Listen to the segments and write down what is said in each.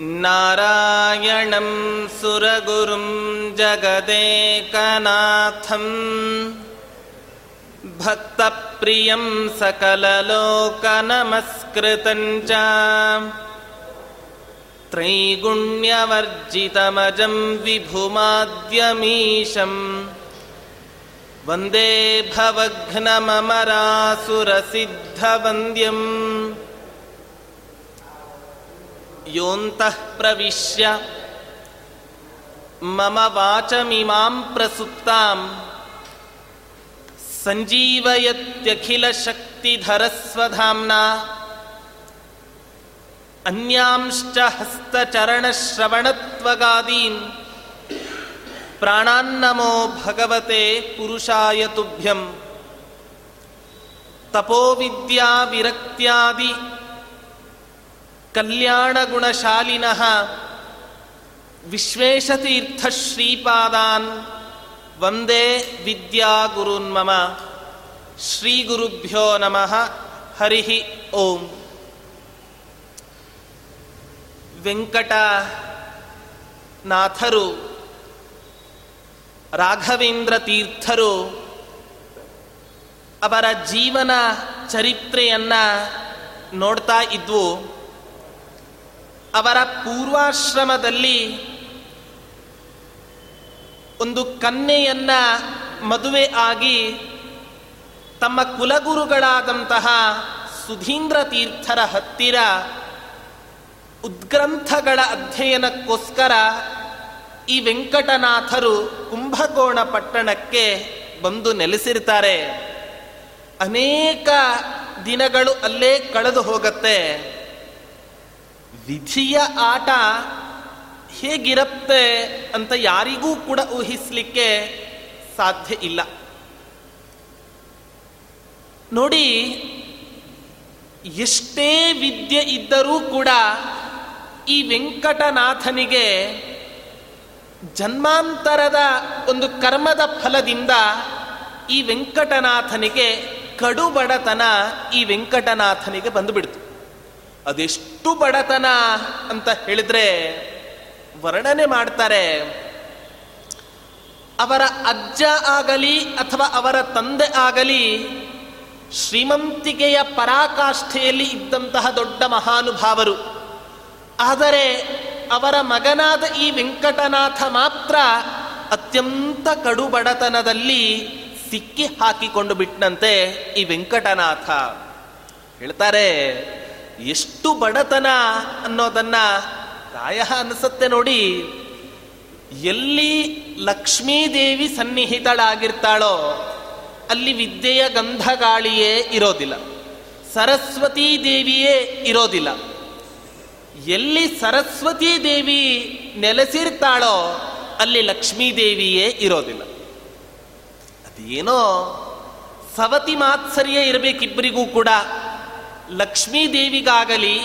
नारायणं सुरगुरुं जगदेकनाथम् भक्तप्रियं सकललोकनमस्कृतं च। त्रैगुण्यवर्जितमजं विभुमाद्यमीशम् वन्दे भवघ्नममरासुरसिद्धवन्द्यम् योऽन्तः प्रविश्य। मम वाचमिमां प्रसुप्ताम्। सञ्जीवयत्यखिलशक्तिधरस्वधाम्ना। अन्यांश्च हस्तचरणश्रवणत्वगादीन्। प्राणान्नमो भगवते पुरुषाय तुभ्यम्। तपोविद्याविरक्त्यादि ಕಲ್ಯಾಣ ಗುಣಶಾಲಿನಃ ವಿಶ್ವೇಶತೀರ್ಥ ಶ್ರೀಪಾದಾನ್ ವಂದೇ ವಿದ್ಯಾ ಗುರುನ್ ಮಮ ಶ್ರೀ ಗುರುಭ್ಯೋ ನಮಃ ಹರಿ ಓಂ. ವೆಂಕಟನಾಥರು ರಾಘವೇಂದ್ರ ತೀರ್ಥರು ಅವರ ಜೀವನ ಚರಿತ್ರೆಯನ್ನು ನೋಡ್ತಾ ಇದ್ವು. ಅವರ ಪೂರ್ವಾಶ್ರಮದಲ್ಲಿ ಒಂದು ಕನ್ಯೆಯನ್ನ ಮದುವೆ ಆಗಿ ತಮ್ಮ ಕುಲಗುರುಗಳಾದಂತಹ ಸುಧೀಂದ್ರ ತೀರ್ಥರ ಹತ್ತಿರ ಉದ್ಗ್ರಂಥಗಳ ಅಧ್ಯಯನಕ್ಕೋಸ್ಕರ ಈ ವೆಂಕಟನಾಥರು ಕುಂಭಕೋಣ ಪಟ್ಟಣಕ್ಕೆ ಬಂದು ನೆಲೆಸಿರ್ತಾರೆ. ಅನೇಕ ದಿನಗಳು ಅಲ್ಲೇ ಕಳೆದು ಹೋಗತ್ತೆ. ವಿಧಿಯ ಆಟ ಹೇಗಿರುತ್ತೆ ಅಂತ ಯಾರಿಗೂ ಕೂಡ ಊಹಿಸಲಿಕ್ಕೆ ಸಾಧ್ಯ ಇಲ್ಲ. ನೋಡಿ, ಎಷ್ಟೇ ವಿದ್ಯೆ ಇದ್ದರೂ ಕೂಡ ಈ ವೆಂಕಟನಾಥನಿಗೆ ಜನ್ಮಾಂತರದ ಒಂದು ಕರ್ಮದ ಫಲದಿಂದ ಈ ವೆಂಕಟನಾಥನಿಗೆ ಕಡುಬಡತನ ಈ ವೆಂಕಟನಾಥನಿಗೆ ಬಂದುಬಿಡ್ತು. ಅದೆಷ್ಟು ಬಡತನ ಅಂತ ಹೇಳಿದ್ರೆ ವರ್ಣನೆ ಮಾಡ್ತಾರೆ. ಅವರ ಅಜ್ಜ ಆಗಲಿ ಅಥವಾ ಅವರ ತಂದೆ ಆಗಲಿ ಶ್ರೀಮಂತಿಕೆಯ ಪರಾಕಾಷ್ಠೆಯಲ್ಲಿ ಇದ್ದಂತಹ ದೊಡ್ಡ ಮಹಾನುಭಾವರು. ಆದರೆ ಅವರ ಮಗನಾದ ಈ ವೆಂಕಟನಾಥ ಮಾತ್ರ ಅತ್ಯಂತ ಕಡು ಬಡತನದಲ್ಲಿ ಸಿಕ್ಕಿ ಹಾಕಿಕೊಂಡು ಬಿಟ್ಟನಂತೆ ಈ ವೆಂಕಟನಾಥ. ಹೇಳ್ತಾರೆ ಎಷ್ಟು ಬಡತನ ಅನ್ನೋದನ್ನ ಪ್ರಾಯ ಅನಿಸುತ್ತೆ ನೋಡಿ. ಎಲ್ಲಿ ಲಕ್ಷ್ಮೀದೇವಿ ಸನ್ನಿಹಿತಳಾಗಿರ್ತಾಳೋ, ಅಲ್ಲಿ ವಿದ್ಯೆಯ ಗಂಧಗಾಳಿಯೇ ಇರೋದಿಲ್ಲ. ಸರಸ್ವತೀ ದೇವಿಯೇ ಇರೋದಿಲ್ಲ. ಎಲ್ಲಿ ಸರಸ್ವತೀ ದೇವಿ ನೆಲೆಸಿರ್ತಾಳೋ, ಅಲ್ಲಿ ಲಕ್ಷ್ಮೀದೇವಿಯೇ ಇರೋದಿಲ್ಲ. ಅದೇನೋ ಸವತಿ ಮಾತ್ಸರ್ಯ ಇರಬೇಕಿಬ್ಬರಿಗೂ ಕೂಡ ಲಕ್ಷ್ಮೀ ದೇವಿಗಾಗಲಿ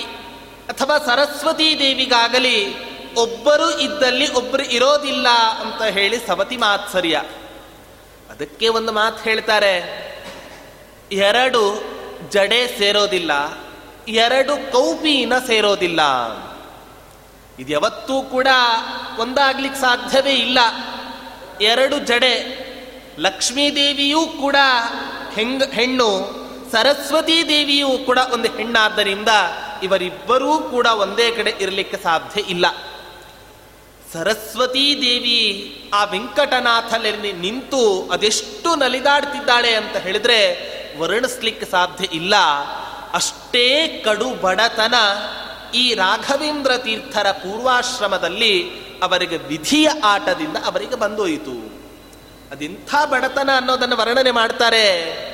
ಅಥವಾ ಸರಸ್ವತಿ ದೇವಿಗಾಗಲಿ ಒಬ್ಬರು ಇದ್ದಲ್ಲಿ ಒಬ್ಬರು ಇರೋದಿಲ್ಲ ಅಂತ ಹೇಳಿ ಸವತಿ ಮಾತ್ಸರ್ಯ ಅದಕ್ಕೆ ಒಂದು ಮಾತು ಹೇಳ್ತಾರೆ, ಎರಡು ಜಡೆ ಸೇರೋದಿಲ್ಲ, ಎರಡು ಕೌಪಿನ ಸೇರೋದಿಲ್ಲ. ಇದು ಯಾವತ್ತೂ ಕೂಡ ಒಂದಾಗ್ಲಿಕ್ಕೆ ಸಾಧ್ಯವೇ ಇಲ್ಲ. ಎರಡು ಜಡೆ ಲಕ್ಷ್ಮೀದೇವಿಯೂ ಕೂಡ ಹೆಂಗ, ಹೆಣ್ಣು ಸರಸ್ವತೀ ದೇವಿಯೂ ಕೂಡ ಒಂದು ಹೆಣ್ಣಾದ್ದರಿಂದ ಇವರಿಬ್ಬರೂ ಕೂಡ ಒಂದೇ ಕಡೆ ಇರಲಿಕ್ಕೆ ಸಾಧ್ಯ ಇಲ್ಲ. ಸರಸ್ವತೀ ದೇವಿ ಆ ವೆಂಕಟನಾಥನಲ್ಲಿ ನಿಂತು ಅದೆಷ್ಟು ನಲಿದಾಡ್ತಿದ್ದಾಳೆ ಅಂತ ಹೇಳಿದ್ರೆ ವರ್ಣಿಸ್ಲಿಕ್ಕೆ ಸಾಧ್ಯ ಇಲ್ಲ. ಅಷ್ಟೇ ಕಡು ಬಡತನ ಈ ರಾಘವೇಂದ್ರ ತೀರ್ಥರ ಪೂರ್ವಾಶ್ರಮದಲ್ಲಿ ಅವರಿಗೆ ವಿಧಿಯ ಆಟದಿಂದ ಅವರಿಗೆ ಬಂದೋಯಿತು. ಅದೆಂಥ ಬಡತನ ಅನ್ನೋದನ್ನು ವರ್ಣನೆ ಮಾಡ್ತಾರೆ.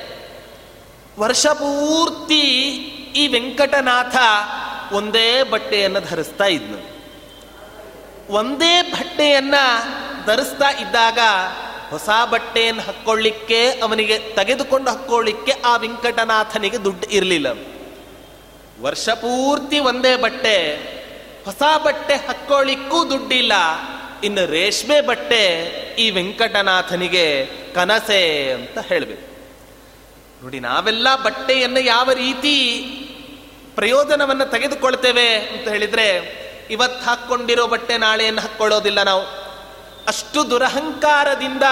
ವರ್ಷ ಪೂರ್ತಿ ಈ ವೆಂಕಟನಾಥ ಒಂದೇ ಬಟ್ಟೆಯನ್ನು ಧರಿಸ್ತಾ ಇದ್ನು ಒಂದೇ ಬಟ್ಟೆಯನ್ನ ಧರಿಸ್ತಾ ಇದ್ದಾಗ ಹೊಸ ಬಟ್ಟೆಯನ್ನು ಹಾಕ್ಕೊಳ್ಳಿಕ್ಕೆ, ಅವನಿಗೆ ತೆಗೆದುಕೊಂಡು ಹಾಕ್ಕೊಳ್ಳಿಕ್ಕೆ ಆ ವೆಂಕಟನಾಥನಿಗೆ ದುಡ್ಡು ಇರಲಿಲ್ಲ. ವರ್ಷ ಪೂರ್ತಿ ಒಂದೇ ಬಟ್ಟೆ, ಹೊಸ ಬಟ್ಟೆ ಹಾಕ್ಕೊಳ್ಳಿಕ್ಕೂ ದುಡ್ಡಿಲ್ಲ. ಇನ್ನು ರೇಷ್ಮೆ ಬಟ್ಟೆ ಈ ವೆಂಕಟನಾಥನಿಗೆ ಕನಸೆ ಅಂತ ಹೇಳಬೇಕು. ನೋಡಿ, ನಾವೆಲ್ಲ ಬಟ್ಟೆಯನ್ನು ಯಾವ ರೀತಿ ಪ್ರಯೋಜನವನ್ನು ತೆಗೆದುಕೊಳ್ತೇವೆ ಅಂತ ಹೇಳಿದ್ರೆ, ಇವತ್ತು ಹಾಕ್ಕೊಂಡಿರೋ ಬಟ್ಟೆ ನಾಳೆಯನ್ನು ಹಾಕ್ಕೊಳ್ಳೋದಿಲ್ಲ ನಾವು. ಅಷ್ಟು ದುರಹಂಕಾರದಿಂದ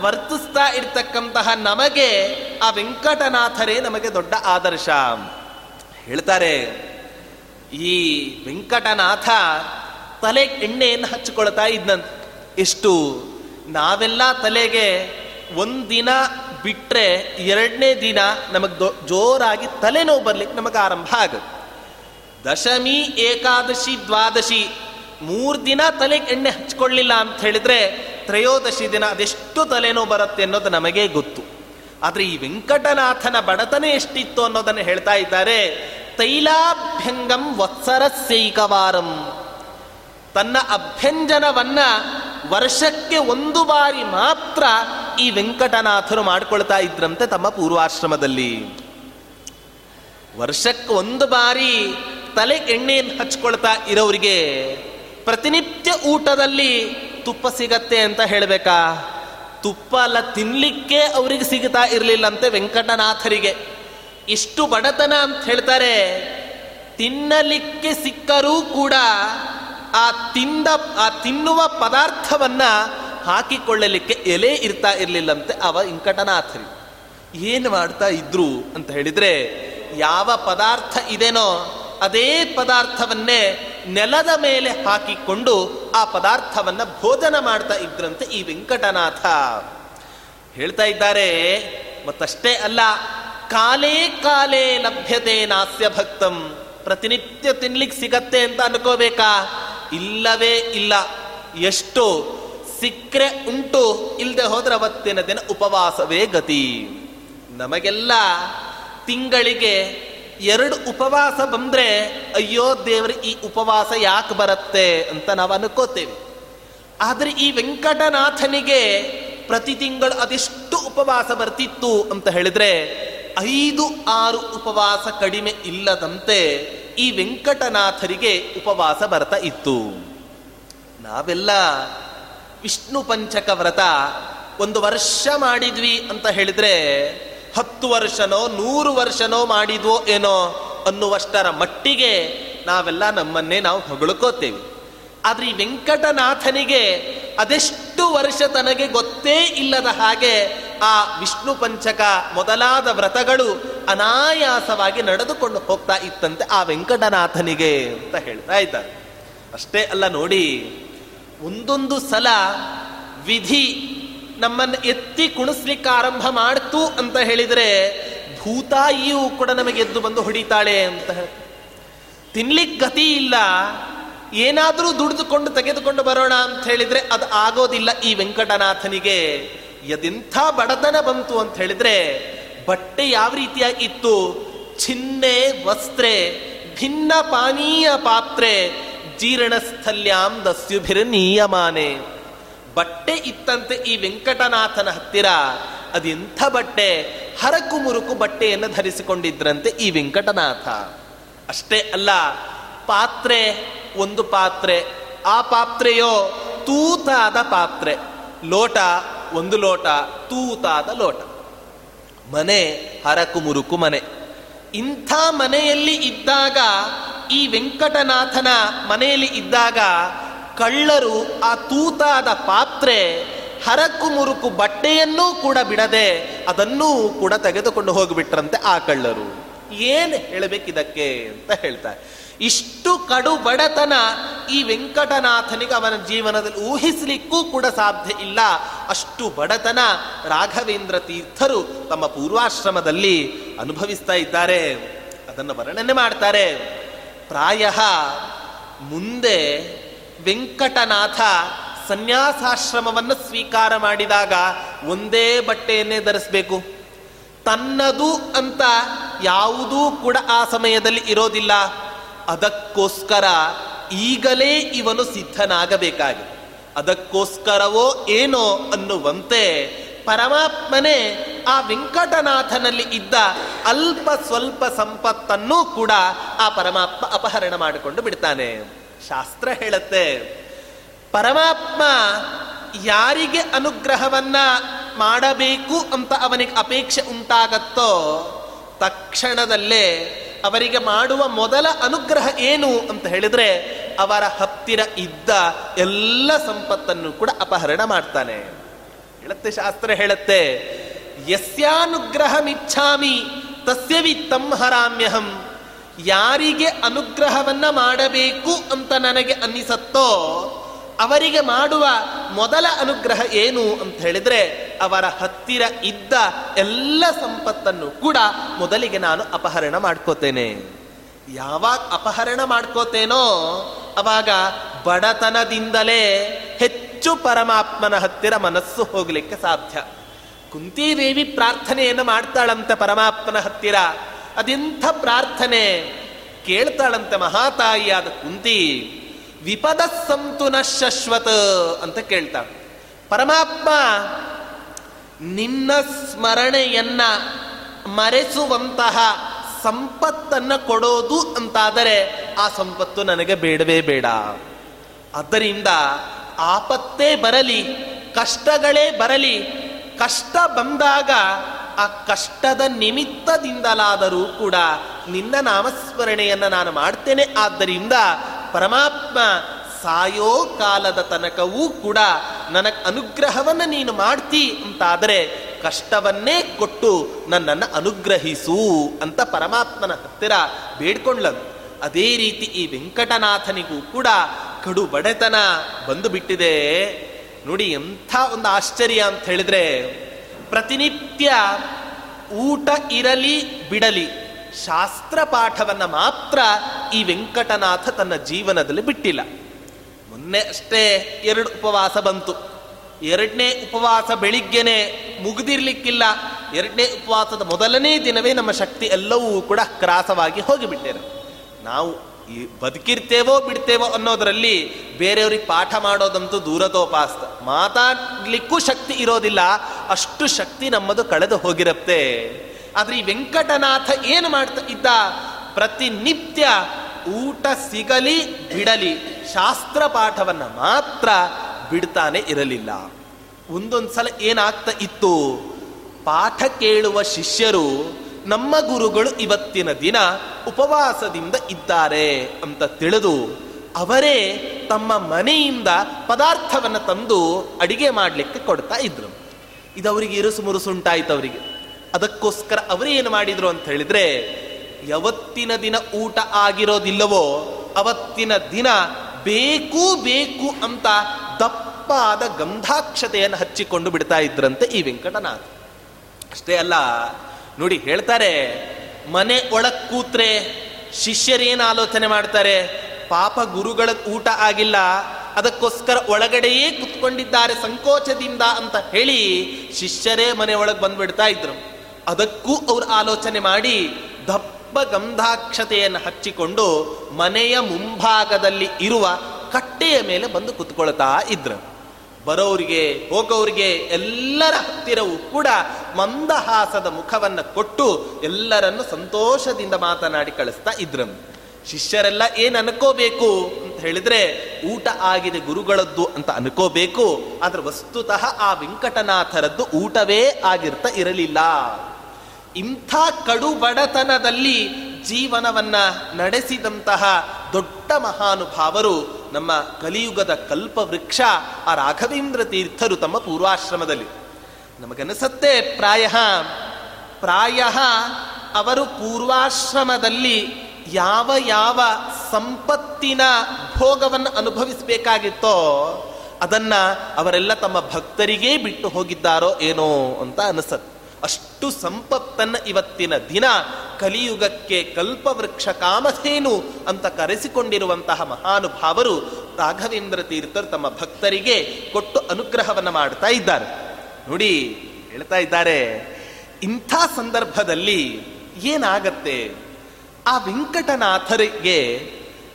ವರ್ತಿಸ್ತಾ ಇರ್ತಕ್ಕಂತಹ ನಮಗೆ ಆ ವೆಂಕಟನಾಥರೇ ನಮಗೆ ದೊಡ್ಡ ಆದರ್ಶ. ಹೇಳ್ತಾರೆ, ಈ ವೆಂಕಟನಾಥ ತಲೆ ಎಣ್ಣೆಯನ್ನು ಹಚ್ಚಿಕೊಳ್ತಾ ಇದ್ನಂತ. ಎಷ್ಟು, ನಾವೆಲ್ಲ ತಲೆಗೆ ಒಂದಿನ ಬಿಟ್ರೆ ಎರಡನೇ ದಿನ ನಮಗೆ ಜೋರಾಗಿ ತಲೆನೋವು ಬರ್ಲಿಕ್ಕೆ ನಮಗೆ ಆರಂಭ ಆಗುತ್ತೆ. ದಶಮಿ, ಏಕಾದಶಿ, ದ್ವಾದಶಿ ಮೂರು ದಿನ ತಲೆಗೆ ಎಣ್ಣೆ ಹಚ್ಕೊಳ್ಳಿಲ್ಲ ಅಂತ ಹೇಳಿದ್ರೆ ತ್ರಯೋದಶಿ ದಿನ ಅದೆಷ್ಟು ತಲೆನೋವು ಬರುತ್ತೆ ಅನ್ನೋದು ನಮಗೆ ಗೊತ್ತು. ಆದರೆ ಈ ವೆಂಕಟನಾಥನ ಬಡತನ ಎಷ್ಟಿತ್ತು ಅನ್ನೋದನ್ನು ಹೇಳ್ತಾ ಇದ್ದಾರೆ, ತೈಲಾಭ್ಯಂಗಂ ವತ್ಸರಸ್ಯೈಕವಾರಂ ತನ್ನ ಅಭ್ಯಂಜನವನ್ನ ವರ್ಷಕ್ಕೆ ಒಂದು ಬಾರಿ ಮಾತ್ರ ಈ ವೆಂಕಟನಾಥರು ಮಾಡ್ಕೊಳ್ತಾ ಇದ್ರಂತೆ ತಮ್ಮ ಪೂರ್ವಾಶ್ರಮದಲ್ಲಿ. ವರ್ಷಕ್ಕೆ ಒಂದು ಬಾರಿ ತಲೆ ಎಣ್ಣೆಯನ್ನು ಹಚ್ಕೊಳ್ತಾ ಇರೋರಿಗೆ ಪ್ರತಿನಿತ್ಯ ಊಟದಲ್ಲಿ ತುಪ್ಪ ಸಿಗತ್ತೆ ಅಂತ ಹೇಳಬೇಕಾ? ತುಪ್ಪ ಅಲ್ಲ ತಿನ್ಲಿಕ್ಕೆ ಅವರಿಗೆ ಸಿಗುತ್ತಾ ಇರಲಿಲ್ಲಂತೆ ವೆಂಕಟನಾಥರಿಗೆ. ಇಷ್ಟು ಬಡತನ ಅಂತ ಹೇಳ್ತಾರೆ, ತಿನ್ನಲಿಕ್ಕೆ ಸಿಕ್ಕರೂ ಕೂಡ ಆ ತಿಂದ, ಆ ತಿನ್ನುವ ಪದಾರ್ಥವನ್ನ ಹಾಕಿಕೊಳ್ಳಲಿಕ್ಕೆ ಎಲೆ ಇರ್ತಾ ಇರಲಿಲ್ಲಂತೆ ಅವ ಇಂಕಟನಾಥರಿ. ಏನು ಮಾಡ್ತಾ ಇದ್ರು ಅಂತ ಹೇಳಿದ್ರೆ, ಯಾವ ಪದಾರ್ಥ ಇದೆನೋ ಅದೇ ಪದಾರ್ಥವನ್ನೇ ನೆಲದ ಮೇಲೆ ಹಾಕಿಕೊಂಡು ಆ ಪದಾರ್ಥವನ್ನ ಭೋಜನ ಮಾಡ್ತಾ ಇದ್ರಂತೆ ಈ ವೆಂಕಟನಾಥ. ಹೇಳ್ತಾ ಇದ್ದಾರೆ, ಮತ್ತಷ್ಟೇ ಅಲ್ಲ, ಕಾಲೇ ಕಾಲೇ ಲಭ್ಯತೆ ನಾಸ್ಯ ಭಕ್ತಂ ಪ್ರತಿನಿತ್ಯ ತಿನ್ಲಿಕ್ಕೆ ಸಿಗತ್ತೆ ಅಂತ ಅನ್ಕೋಬೇಕಾ? ಇಲ್ಲವೇ ಇಲ್ಲ. ಎಷ್ಟು ಸಿಕ್ಕರೆ ಉಂಟು ಇಲ್ಲದೆ ಹೋದ್ರೆ ಅವತ್ತಿನ ದಿನ ಉಪವಾಸವೇ ಗತಿ. ನಮಗೆಲ್ಲ ತಿಂಗಳಿಗೆ ಎರಡು ಉಪವಾಸ ಬಂದ್ರೆ, ಅಯ್ಯೋ ದೇವ್ರಿ, ಈ ಉಪವಾಸ ಯಾಕೆ ಬರುತ್ತೆ ಅಂತ ನಾವು ಅನ್ಕೋತೇವೆ. ಆದ್ರೆ ಈ ವೆಂಕಟನಾಥನಿಗೆ ಪ್ರತಿ ತಿಂಗಳು ಅದೆಷ್ಟು ಉಪವಾಸ ಬರ್ತಿತ್ತು ಅಂತ ಹೇಳಿದ್ರೆ, ಐದು, ಆರು ಉಪವಾಸ ಕಡಿಮೆ ಇಲ್ಲದಂತೆ ಈ ವೆಂಕಟನಾಥರಿಗೆ ಉಪವಾಸ ಬರ್ತಾ ಇತ್ತು. ನಾವೆಲ್ಲ ವಿಷ್ಣು ಪಂಚಕ ವ್ರತ ಒಂದು ವರ್ಷ ಮಾಡಿದ್ವಿ ಅಂತ ಹೇಳಿದ್ರೆ ಹತ್ತು ವರ್ಷನೋ ನೂರು ವರ್ಷನೋ ಮಾಡಿದ್ವೋ ಏನೋ ಅನ್ನುವಷ್ಟರ ಮಟ್ಟಿಗೆ ನಾವೆಲ್ಲ ನಮ್ಮನ್ನೇ ನಾವು ಹೊಗಳ್ಕೋತೇವೆ. ಆದ್ರೆ ಈ ವೆಂಕಟನಾಥನಿಗೆ ಅದೆಷ್ಟು ವರ್ಷ ತನಗೆ ಗೊತ್ತೇ ಇಲ್ಲದ ಹಾಗೆ ಆ ವಿಷ್ಣು ಪಂಚಕ ಮೊದಲಾದ ವ್ರತಗಳು ಅನಾಯಾಸವಾಗಿ ನಡೆದುಕೊಂಡು ಹೋಗ್ತಾ ಇತ್ತಂತೆ ಆ ವೆಂಕಟನಾಥನಿಗೆ ಅಂತ ಹೇಳ್ತಾ ಇದ್ದಾರೆ. ಅಷ್ಟೇ ಅಲ್ಲ ನೋಡಿ, ಒಂದೊಂದು ಸಲ ವಿಧಿ ನಮ್ಮನ್ನು ಎತ್ತಿ ಕುಣಿಸ್ಲಿಕ್ಕೆ ಆರಂಭ ಮಾಡ್ತು ಅಂತ ಹೇಳಿದ್ರೆ ಭೂತಾಯಿಯೂ ಕೂಡ ನಮಗೆ ಎದ್ದು ಬಂದು ಹೊಡಿತಾಳೆ ಅಂತ ತಿನ್ಲಿಕ್ಕೆ ಗತಿ ಇಲ್ಲ, ಏನಾದರೂ ದುಡಿದುಕೊಂಡು ತೆಗೆದುಕೊಂಡು ಬರೋಣ ಅಂತ ಹೇಳಿದ್ರೆ ಅದು ಆಗೋದಿಲ್ಲ ಈ ವೆಂಕಟನಾಥನಿಗೆ. ಎದೆಂಥ ಬಡತನ ಬಂತು ಅಂತ ಹೇಳಿದ್ರೆ ಬಟ್ಟೆ ಯಾವ ರೀತಿಯಾಗಿತ್ತು? ಚಿನ್ನೆ, ವಸ್ತ್ರೆ, ಭಿನ್ನ ಪಾನೀಯ ಪಾತ್ರೆ, ಜೀರ್ಣಸ್ಥಲ್ಯಾಂ ದಸ್ಯುಭಿರ ನಿಯಮಾನೆ ಬಟ್ಟೆ ಇತ್ತಂತೆ ಈ ವೆಂಕಟನಾಥನ ಹತ್ತಿರ. ಅದೆಂಥ ಬಟ್ಟೆ, ಹರಕು ಮುರುಕು ಬಟ್ಟೆಯನ್ನು ಧರಿಸಿಕೊಂಡಿದ್ರಂತೆ ಈ ವೆಂಕಟನಾಥ. ಅಷ್ಟೇ ಅಲ್ಲ, ಪಾತ್ರೆ, ಒಂದು ಪಾತ್ರೆ, ಆ ಪಾತ್ರೆಯೋ ತೂತಾದ ಪಾತ್ರೆ. ಲೋಟ ಒಂದು ಲೋಟ, ತೂತಾದ ಲೋಟ. ಮನೆ, ಹರಕು ಮುರುಕು ಮನೆ. ಇಂಥ ಮನೆಯಲ್ಲಿ ಇದ್ದಾಗ, ಈ ವೆಂಕಟನಾಥನ ಮನೆಯಲ್ಲಿ ಇದ್ದಾಗ, ಕಳ್ಳರು ಆ ತೂತಾದ ಪಾತ್ರೆ, ಹರಕು ಮುರುಕು ಬಟ್ಟೆಯನ್ನೂ ಕೂಡ ಬಿಡದೆ, ಅದನ್ನೂ ಕೂಡ ತೆಗೆದುಕೊಂಡು ಹೋಗಿಬಿಟ್ರಂತೆ ಆ ಕಳ್ಳರು. ಏನು ಹೇಳಬೇಕಿದಕ್ಕೆ ಅಂತ ಹೇಳ್ತಾರೆ. ಇಷ್ಟು ಕಡು ಬಡತನ ಈ ವೆಂಕಟನಾಥನಿಗೆ ಅವನ ಜೀವನದಲ್ಲಿ ಊಹಿಸಲಿಕ್ಕೂ ಕೂಡ ಸಾಧ್ಯ ಇಲ್ಲ. ಅಷ್ಟು ಬಡತನ ರಾಘವೇಂದ್ರ ತೀರ್ಥರು ತಮ್ಮ ಪೂರ್ವಾಶ್ರಮದಲ್ಲಿ ಅನುಭವಿಸ್ತಾ ಇದ್ದಾರೆ. ಅದನ್ನು ವರ್ಣನೆ ಮಾಡ್ತಾರೆ. ಪ್ರಾಯ ಮುಂದೆ ವೆಂಕಟನಾಥ ಸನ್ಯಾಸಾಶ್ರಮವನ್ನು ಸ್ವೀಕಾರ ಮಾಡಿದಾಗ ಒಂದೇ ಬಟ್ಟೆಯನ್ನೇ ಧರಿಸಬೇಕು. ತನ್ನದು ಅಂತ ಯಾವುದೂ ಕೂಡ ಆ ಸಮಯದಲ್ಲಿ ಇರೋದಿಲ್ಲ. ಅದಕ್ಕೋಸ್ಕರ ಈಗಲೇ ಇವನು ಸಿದ್ಧನಾಗಬೇಕಾಗಿದೆ. ಅದಕ್ಕೋಸ್ಕರವೋ ಏನೋ ಅನ್ನುವಂತೆ ಪರಮಾತ್ಮನೇ ಆ ವೆಂಕಟನಾಥನಲ್ಲಿ ಇದ್ದ ಅಲ್ಪ ಸ್ವಲ್ಪ ಸಂಪತ್ತನ್ನೂ ಕೂಡ ಆ ಪರಮಾತ್ಮ ಅಪಹರಣ ಮಾಡಿಕೊಂಡು ಬಿಡ್ತಾನೆ. ಶಾಸ್ತ್ರ ಹೇಳುತ್ತೆ, ಪರಮಾತ್ಮ ಯಾರಿಗೆ ಅನುಗ್ರಹವನ್ನ ಮಾಡಬೇಕು ಅಂತ ಅವನಿಗೆ ಅಪೇಕ್ಷೆ ಉಂಟಾಗತ್ತೋ ತಕ್ಷಣದಲ್ಲೇ ಅವರಿಗೆ ಮಾಡುವ ಮೊದಲ ಅನುಗ್ರಹ ಏನು ಅಂತ ಹೇಳಿದ್ರೆ ಅವರ ಹತ್ತಿರ ಇದ್ದ ಎಲ್ಲ ಸಂಪತ್ತನ್ನು ಕೂಡ ಅಪಹರಣ ಮಾಡ್ತಾನೆ. ಹೇಳುತ್ತೆ ಶಾಸ್ತ್ರ ಹೇಳುತ್ತೆ, ಯಸ್ಯಾನುಗ್ರಹಮಿಚ್ಛಾಮಿ ತಸ್ಯ ವಿತ್ತಂ ಹರಾಮ್ಯಹಂ, ಯಾರಿಗೆ ಅನುಗ್ರಹವನ್ನ ಮಾಡಬೇಕು ಅಂತ ನನಗೆ ಅನ್ನಿಸತ್ತೋ ಅವರಿಗೆ ಮಾಡುವ ಮೊದಲ ಅನುಗ್ರಹ ಏನು ಅಂತ ಹೇಳಿದ್ರೆ ಅವರ ಹತ್ತಿರ ಇದ್ದ ಎಲ್ಲ ಸಂಪತ್ತನ್ನು ಕೂಡ ಮೊದಲಿಗೆ ನಾನು ಅಪಹರಣ ಮಾಡ್ಕೋತೇನೆ. ಯಾವಾಗ ಅಪಹರಣ ಮಾಡ್ಕೋತೇನೋ ಅವಾಗ ಬಡತನದಿಂದಲೇ ಹೆಚ್ಚು ಪರಮಾತ್ಮನ ಹತ್ತಿರ ಮನಸ್ಸು ಹೋಗ್ಲಿಕ್ಕೆ ಸಾಧ್ಯ. ಕುಂತಿದೇವಿ ಪ್ರಾರ್ಥನೆಯನ್ನು ಮಾಡ್ತಾಳಂತೆ ಪರಮಾತ್ಮನ ಹತ್ತಿರ. ಅದೆಂಥ ಪ್ರಾರ್ಥನೆ? ಕೇಳ್ತಾಳಂತೆ ಮಹಾತಾಯಿಯಾದ ಕುಂತಿ ವಿಪದ ಸಂತುನ ಶಶ್ವತ್ ಅಂತ ಕೇಳ್ತಾಳ. ಪರಮಾತ್ಮ ನಿನ್ನ ಸ್ಮರಣೆಯನ್ನ ಮರೆಸುವಂತಹ ಸಂಪತ್ತನ್ನ ಕೊಡೋದು ಅಂತಾದರೆ ಆ ಸಂಪತ್ತು ನನಗೆ ಬೇಡವೇ ಬೇಡ. ಆದ್ದರಿಂದ ಆಪತ್ತೇ ಬರಲಿ, ಕಷ್ಟಗಳೇ ಬರಲಿ, ಕಷ್ಟ ಬಂದಾಗ ಆ ಕಷ್ಟದ ನಿಮಿತ್ತದಿಂದಲಾದರೂ ಕೂಡ ನಿನ್ನ ನಾಮಸ್ಮರಣೆಯನ್ನು ನಾನು ಮಾಡ್ತೇನೆ. ಆದ್ದರಿಂದ ಪರಮಾತ್ಮ ಸಾಯೋ ಕಾಲದ ತನಕವೂ ಕೂಡ ನನಗೆ ಅನುಗ್ರಹವನ್ನು ನೀನು ಮಾಡ್ತಿ ಅಂತಾದರೆ ಕಷ್ಟವನ್ನೇ ಕೊಟ್ಟು ನನ್ನನ್ನು ಅನುಗ್ರಹಿಸು ಅಂತ ಪರಮಾತ್ಮನ ಹತ್ತಿರ ಬೇಡ್ಕೊಂಡ್ಲದು. ಅದೇ ರೀತಿ ಈ ವೆಂಕಟನಾಥನಿಗೂ ಕೂಡ ಕಡು ಬಡೆತನ ಬಂದು ಬಿಟ್ಟಿದೆ ನೋಡಿ ಎಂಥ ಒಂದು ಆಶ್ಚರ್ಯ ಅಂತ ಹೇಳಿದ್ರೆ, ಪ್ರತಿನಿತ್ಯ ಊಟ ಇರಲಿ ಬಿಡಲಿ ಶಾಸ್ತ್ರ ಪಾಠವನ್ನ ಮಾತ್ರ ಈ ವೆಂಕಟನಾಥ ತನ್ನ ಜೀವನದಲ್ಲಿ ಬಿಟ್ಟಿಲ್ಲ. ಮೊನ್ನೆ ಅಷ್ಟೇ ಎರಡು ಉಪವಾಸ ಬಂತು. ಎರಡನೇ ಉಪವಾಸ ಬೆಳಿಗ್ಗೆನೆ ಮುಗಿದಿರ್ಲಿಕ್ಕಿಲ್ಲ. ಎರಡನೇ ಉಪವಾಸದ ಮೊದಲನೇ ದಿನವೇ ನಮ್ಮ ಶಕ್ತಿ ಎಲ್ಲವೂ ಕೂಡ ಕ್ರಾಸವಾಗಿ ಹೋಗಿಬಿಟ್ಟೇನೆ ನಾವು ಈ ಬದುಕಿರ್ತೇವೋ ಬಿಡ್ತೇವೋ ಅನ್ನೋದರಲ್ಲಿ ಬೇರೆಯವ್ರಿಗೆ ಪಾಠ ಮಾಡೋದಂತೂ ದೂರತೋಪಾಸ್ತ. ಮಾತಾಡ್ಲಿಕ್ಕೂ ಶಕ್ತಿ ಇರೋದಿಲ್ಲ, ಅಷ್ಟು ಶಕ್ತಿ ನಮ್ಮದು ಕಳೆದು ಹೋಗಿರುತ್ತೆ. ಆದ್ರೆ ಈ ವೆಂಕಟನಾಥ ಏನು ಮಾಡ್ತಾ ಇದ್ದ? ಪ್ರತಿನಿತ್ಯ ಊಟ ಸಿಗಲಿ, ಬಿಡಲಿ, ಶಾಸ್ತ್ರ ಪಾಠವನ್ನು ಮಾತ್ರ ಬಿಡ್ತಾನೆ ಇರಲಿಲ್ಲ. ಒಂದೊಂದು ಸಲ ಏನಾಗ್ತಾ ಇತ್ತು? ಪಾಠ ಕೇಳುವ ಶಿಷ್ಯರು, ನಮ್ಮ ಗುರುಗಳು ಇವತ್ತಿನ ದಿನ ಉಪವಾಸದಿಂದ ಇದ್ದಾರೆ ಅಂತ ತಿಳಿದು, ಅವರೇ ತಮ್ಮ ಮನೆಯಿಂದ ಪದಾರ್ಥವನ್ನು ತಂದು ಅಡಿಗೆ ಮಾಡಲಿಕ್ಕೆ ಕೊಡ್ತಾ ಇದ್ರು. ಇದು ಅವರಿಗೆ ಇರುಸು ಮುರುಸುಂಟಾಯ್ತು ಅವರಿಗೆ. ಅದಕ್ಕೋಸ್ಕರ ಅವರೇನು ಮಾಡಿದ್ರು ಅಂತ ಹೇಳಿದ್ರೆ ಯಾವತ್ತಿನ ದಿನ ಊಟ ಆಗಿರೋದಿಲ್ಲವೋ ಅವತ್ತಿನ ದಿನ ಬೇಕು ಬೇಕು ಅಂತ ದಪ್ಪಾದ ಗಂಧಾಕ್ಷತೆಯನ್ನು ಹಚ್ಚಿಕೊಂಡು ಬಿಡ್ತಾ ಇದ್ರಂತೆ ಈ ವೆಂಕಟನಾಥ. ಅಷ್ಟೇ ಅಲ್ಲ, ನೋಡಿ ಹೇಳ್ತಾರೆ, ಮನೆ ಒಳಗ್ ಕೂತ್ರೆ ಶಿಷ್ಯರೇನು ಆಲೋಚನೆ ಮಾಡ್ತಾರೆ? ಪಾಪ ಗುರುಗಳ ಊಟ ಆಗಿಲ್ಲ, ಅದಕ್ಕೋಸ್ಕರ ಒಳಗಡೆಯೇ ಕುತ್ಕೊಂಡಿದ್ದಾರೆ ಸಂಕೋಚದಿಂದ ಅಂತ ಹೇಳಿ ಶಿಷ್ಯರೇ ಮನೆ ಒಳಗೆ ಬಂದ್ಬಿಡ್ತಾ ಇದ್ರು. ಅದಕ್ಕೂ ಅವ್ರು ಆಲೋಚನೆ ಮಾಡಿ ದಪ್ಪ ಗಂಧಾಕ್ಷತೆಯನ್ನು ಹಚ್ಚಿಕೊಂಡು ಮನೆಯ ಮುಂಭಾಗದಲ್ಲಿ ಇರುವ ಕಟ್ಟೆಯ ಮೇಲೆ ಬಂದು ಕುತ್ಕೊಳ್ತಾ ಇದ್ರು. ಬರೋರಿಗೆ, ಹೋಗೋರಿಗೆ ಎಲ್ಲರ ಹತ್ತಿರವೂ ಕೂಡ ಮಂದಹಾಸದ ಮುಖವನ್ನು ಕೊಟ್ಟು ಎಲ್ಲರನ್ನು ಸಂತೋಷದಿಂದ ಮಾತನಾಡಿ ಕಳಿಸ್ತಾ ಇದ್ರು. ಶಿಷ್ಯರೆಲ್ಲ ಏನು ಅನ್ಕೋಬೇಕು ಅಂತ ಹೇಳಿದ್ರೆ, ಊಟ ಆಗಿದೆ ಗುರುಗಳದ್ದು ಅಂತ ಅನ್ಕೋಬೇಕು, ಆದ್ರೆ ವಸ್ತುತಃ ಆ ವೆಂಕಟನಾಥರದ್ದು ಊಟವೇ ಆಗಿರ್ತಾ ಇರಲಿಲ್ಲ. ಇಂಥ ಕಡು ಬಡತನದಲ್ಲಿ ಜೀವನವನ್ನ ನಡೆಸಿದಂತಹ ದೊಡ್ಡ ಮಹಾನುಭಾವರು ನಮ್ಮ ಕಲಿಯುಗದ ಕಲ್ಪವೃಕ್ಷ ಆ ರಾಘವೇಂದ್ರ ತೀರ್ಥರು ತಮ್ಮ ಪೂರ್ವಾಶ್ರಮದಲ್ಲಿ. ನಮಗನಿಸತ್ತೆ ಪ್ರಾಯ ಪ್ರಾಯ ಅವರು ಪೂರ್ವಾಶ್ರಮದಲ್ಲಿ ಯಾವ ಯಾವ ಸಂಪತ್ತಿನ ಭೋಗವನ್ನು ಅನುಭವಿಸಬೇಕಾಗಿತ್ತೋ ಅದನ್ನ ಅವರೆಲ್ಲ ತಮ್ಮ ಭಕ್ತರಿಗೇ ಬಿಟ್ಟು ಹೋಗಿದ್ದಾರೋ ಏನೋ ಅಂತ ಅನಿಸತ್ತೆ. ಅಷ್ಟು ಸಂಪತ್ತನ್ನು ಇವತ್ತಿನ ದಿನ ಕಲಿಯುಗಕ್ಕೆ ಕಲ್ಪವೃಕ್ಷ ಕಾಮಧೇನು ಅಂತ ಕರೆಸಿಕೊಂಡಿರುವಂತಹ ಮಹಾನುಭಾವರು ರಾಘವೇಂದ್ರ ತೀರ್ಥರು ತಮ್ಮ ಭಕ್ತರಿಗೆ ಕೊಟ್ಟು ಅನುಗ್ರಹವನ್ನು ಮಾಡ್ತಾ ಇದ್ದಾರೆ. ನೋಡಿ, ಹೇಳ್ತಾ ಇದ್ದಾರೆ, ಇಂಥ ಸಂದರ್ಭದಲ್ಲಿ ಏನಾಗತ್ತೆ? ಆ ವೆಂಕಟನಾಥರಿಗೆ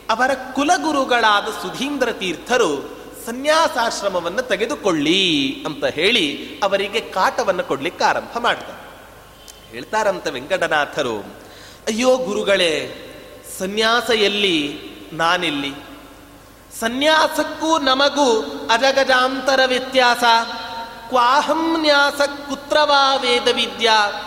ಅವರ ಕುಲಗುರುಗಳಾದ ಸುಧೀಂದ್ರ ತೀರ್ಥರು ಸನ್ಯಾಸಾಶ್ರಮವನ್ನು ತೆಗೆದುಕೊಳ್ಳಿ ಅಂತ ಹೇಳಿ ಅವರಿಗೆ ಕಾಟವನ್ನು ಕೊಡ್ಲಿಕ್ಕೆ ಆರಂಭ ಮಾಡ್ತಾರೆ. ಹೇಳ್ತಾರಂತ ವೆಂಕಟನಾಥರು, ಅಯ್ಯೋ ಗುರುಗಳೇ ಸನ್ಯಾಸ ಎಲ್ಲಿ ನಾನಿಲ್ಲಿ. ಸನ್ಯಾಸಕ್ಕೂ ನಮಗೂ ಅಜಗಜಾಂತರ ವ್ಯತ್ಯಾಸ. ಕ್ವಾಹಂ ನ್ಯಾಸ ಕುತ್ರವಾ ವೇದ ವಿದ್ಯಾ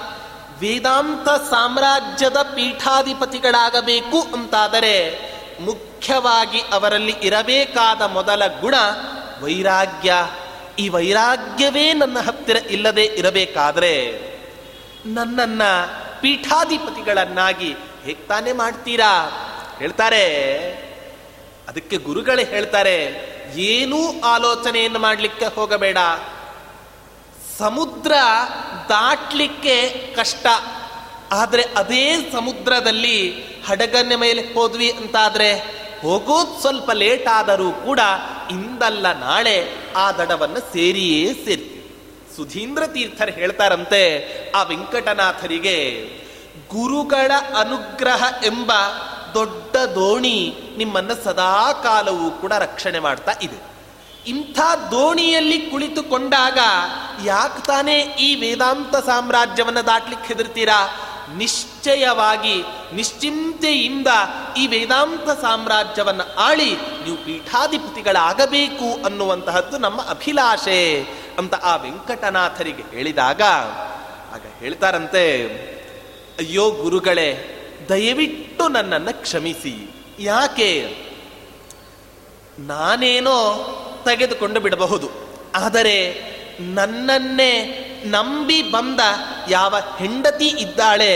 ವೇದಾಂತ ಸಾಮ್ರಾಜ್ಯದ ಪೀಠಾಧಿಪತಿಗಳಾಗಬೇಕು ಅಂತಾದರೆ ಮುಖ್ಯವಾಗಿ ಅವರಲ್ಲಿ ಇರಬೇಕಾದ ಮೊದಲ ಗುಣ ವೈರಾಗ್ಯ. ಈ ವೈರಾಗ್ಯವೇ ನನ್ನ ಹತ್ತಿರ ಇಲ್ಲದೆ ಇರಬೇಕಾದ್ರೆ ನನ್ನನ್ನ ಪೀಠಾಧಿಪತಿಗಳನ್ನಾಗಿ ಹೇಗೆ ತಾನೇ ಮಾಡ್ತೀರಾ? ಹೇಳ್ತಾರೆ. ಅದಕ್ಕೆ ಗುರುಗಳೇ ಹೇಳ್ತಾರೆ, ಏನೂ ಆಲೋಚನೆಯನ್ನು ಮಾಡಲಿಕ್ಕೆ ಹೋಗಬೇಡ. ಸಮುದ್ರ ದಾಟ್ಲಿಕ್ಕೆ ಕಷ್ಟ. ಆದರೆ ಅದೇ ಸಮುದ್ರದಲ್ಲಿ ಹಡಗನ ಮೇಲೆ ಹೋದ್ವಿ ಅಂತಾದರೆ ಹೋಗೋದು ಸ್ವಲ್ಪ ಲೇಟ್ ಆದರೂ ಕೂಡ ಇಂದಲ್ಲ ನಾಳೆ ಆ ದಡವನ್ನು ಸೇರಿಯೇ ಸೇರಿ ಸುಧೀಂದ್ರ ತೀರ್ಥರು ಹೇಳ್ತಾರಂತೆ, ಆ ವೆಂಕಟನಾಥರಿಗೆ, ಗುರುಗಳ ಅನುಗ್ರಹ ಎಂಬ ದೊಡ್ಡ ದೋಣಿ ನಿಮ್ಮನ್ನು ಸದಾ ಕಾಲವೂ ಕೂಡ ರಕ್ಷಣೆ ಮಾಡ್ತಾ ಇದೆ. ಇಂಥ ದೋಣಿಯಲ್ಲಿ ಕುಳಿತುಕೊಂಡಾಗ ಯಾಕೆ ತಾನೇ ಈ ವೇದಾಂತ ಸಾಮ್ರಾಜ್ಯವನ್ನು ದಾಟ್ಲಿಕ್ಕೆ ಹೆದರ್ತೀರಾ? ನಿಶ್ಚಯವಾಗಿ ನಿಶ್ಚಿಂತೆಯಿಂದ ಈ ವೇದಾಂತ ಸಾಮ್ರಾಜ್ಯವನ್ನು ಆಳಿ ನೀವು ಪೀಠಾಧಿಪತಿಗಳಾಗಬೇಕು ಅನ್ನುವಂತಹದ್ದು ನಮ್ಮ ಅಭಿಲಾಷೆ ಅಂತ ಆ ವೆಂಕಟನಾಥರಿಗೆ ಹೇಳಿದಾಗ, ಆಗ ಹೇಳ್ತಾರಂತೆ, ಅಯ್ಯೋ ಗುರುಗಳೇ, ದಯವಿಟ್ಟು ನನ್ನನ್ನು ಕ್ಷಮಿಸಿ. ಯಾಕೆ? ನಾನೇನೋ ತೆಗೆದುಕೊಂಡು ಬಿಡಬಹುದು. ಆದರೆ ನನ್ನನ್ನೇ ನಂಬಿ ಬಂದ ಯಾವ ಹೆಂಡತಿ ಇದ್ದಾಳೆ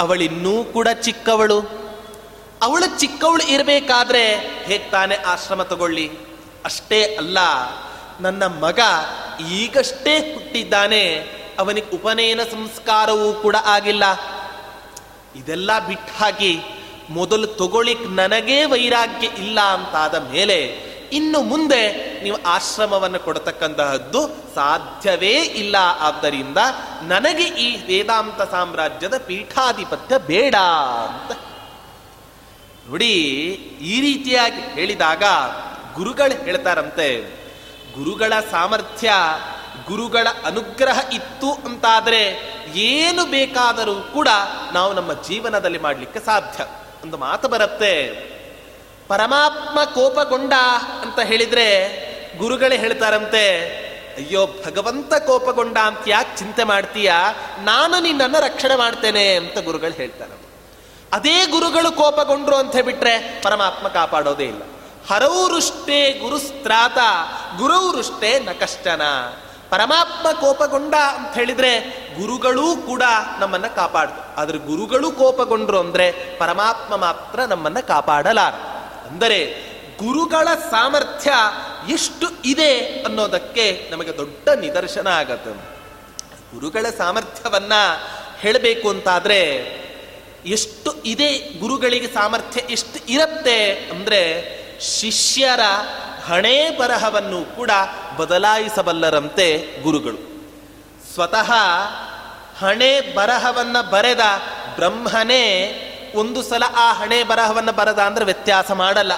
ಅವಳಿನ್ನೂ ಕೂಡ ಚಿಕ್ಕವಳು. ಅವಳು ಚಿಕ್ಕವಳು ಇರಬೇಕಾದ್ರೆ ಹೇಗೆ ತಾನೇ ಆಶ್ರಮ ತಗೊಳ್ಳಿ? ಅಷ್ಟೇ ಅಲ್ಲ, ನನ್ನ ಮಗ ಈಗಷ್ಟೇ ಹುಟ್ಟಿದ್ದಾನೆ, ಅವನಿಗೆ ಉಪನಯನ ಸಂಸ್ಕಾರವೂ ಕೂಡ ಆಗಿಲ್ಲ. ಇದೆಲ್ಲ ಬಿಟ್ಟು ಹಾಕಿ ಮೊದಲು ತಗೊಳ್ಳಿಕ್ ನನಗೇ ವೈರಾಗ್ಯ ಇಲ್ಲ ಅಂತಾದ ಮೇಲೆ ಇನ್ನು ಮುಂದೆ ನೀವು ಆಶ್ರಮವನ್ನು ಕೊಡತಕ್ಕಂತಹದ್ದು ಸಾಧ್ಯವೇ ಇಲ್ಲ. ಆದ್ದರಿಂದ ನನಗೆ ಈ ವೇದಾಂತ ಸಾಮ್ರಾಜ್ಯದ ಪೀಠಾಧಿಪತ್ಯ ಬೇಡ ಅಂತ. ನೋಡಿ, ಈ ರೀತಿಯಾಗಿ ಹೇಳಿದಾಗ ಗುರುಗಳು ಹೇಳ್ತಾರಂತೆ, ಗುರುಗಳ ಸಾಮರ್ಥ್ಯ, ಗುರುಗಳ ಅನುಗ್ರಹ ಇತ್ತು ಅಂತಾದರೆ ಏನು ಬೇಕಾದರೂ ಕೂಡ ನಾವು ನಮ್ಮ ಜೀವನದಲ್ಲಿ ಮಾಡಲಿಕ್ಕೆ ಸಾಧ್ಯ. ಒಂದು ಮಾತು ಬರುತ್ತೆ ಪರಮಾತ್ಮ ಕೋಪಗೊಂಡ ಅಂತ ಹೇಳಿದ್ರೆ ಗುರುಗಳೇ ಹೇಳ್ತಾರಂತೆ, ಅಯ್ಯೋ, ಭಗವಂತ ಕೋಪಗೊಂಡ ಅಂತ ಯಾಕೆ ಚಿಂತೆ ಮಾಡ್ತೀಯ? ನಾನು ನಿನ್ನನ್ನು ರಕ್ಷಣೆ ಮಾಡ್ತೇನೆ ಅಂತ ಗುರುಗಳು ಹೇಳ್ತಾರೆ. ಅದೇ ಗುರುಗಳು ಕೋಪಗೊಂಡ್ರು ಅಂತ ಬಿಟ್ರೆ ಪರಮಾತ್ಮ ಕಾಪಾಡೋದೇ ಇಲ್ಲ. ಹರೌರುಷ್ಟೇ ಗುರುಸ್ತ್ರಾತ ಗುರೌರುಷ್ಟೇ ನ ಕಷ್ಟನ. ಪರಮಾತ್ಮ ಕೋಪಗೊಂಡ ಅಂತ ಹೇಳಿದ್ರೆ ಗುರುಗಳೂ ಕೂಡ ನಮ್ಮನ್ನ ಕಾಪಾಡ್ದು ಆದ್ರೆ ಗುರುಗಳು ಕೋಪಗೊಂಡ್ರು ಅಂದ್ರೆ ಪರಮಾತ್ಮ ಮಾತ್ರ ನಮ್ಮನ್ನ ಕಾಪಾಡಲಾರ ಅಂದರೆ ಗುರುಗಳ ಸಾಮರ್ಥ್ಯ ಎಷ್ಟು ಇದೆ ಅನ್ನೋದಕ್ಕೆ ನಮಗೆ ದೊಡ್ಡ ನಿದರ್ಶನ ಆಗತ್ತೆ. ಗುರುಗಳ ಸಾಮರ್ಥ್ಯವನ್ನ ಹೇಳಬೇಕು ಅಂತಾದ್ರೆ ಎಷ್ಟು ಇದೆ ಗುರುಗಳಿಗೆ ಸಾಮರ್ಥ್ಯ ಎಷ್ಟು ಇರುತ್ತೆ ಅಂದ್ರೆ ಶಿಷ್ಯರ ಹಣೆ ಬರಹವನ್ನು ಕೂಡ ಬದಲಾಯಿಸಬಲ್ಲರಂತೆ ಗುರುಗಳು. ಸ್ವತಃ ಹಣೆ ಬರಹವನ್ನ ಬರೆದ ಬ್ರಹ್ಮನೇ ಒಂದು ಸಲ ಆ ಹಣೆ ಬರಹವನ್ನು ಬರದ ಅಂದ್ರೆ ವ್ಯತ್ಯಾಸ ಮಾಡಲ್ಲ.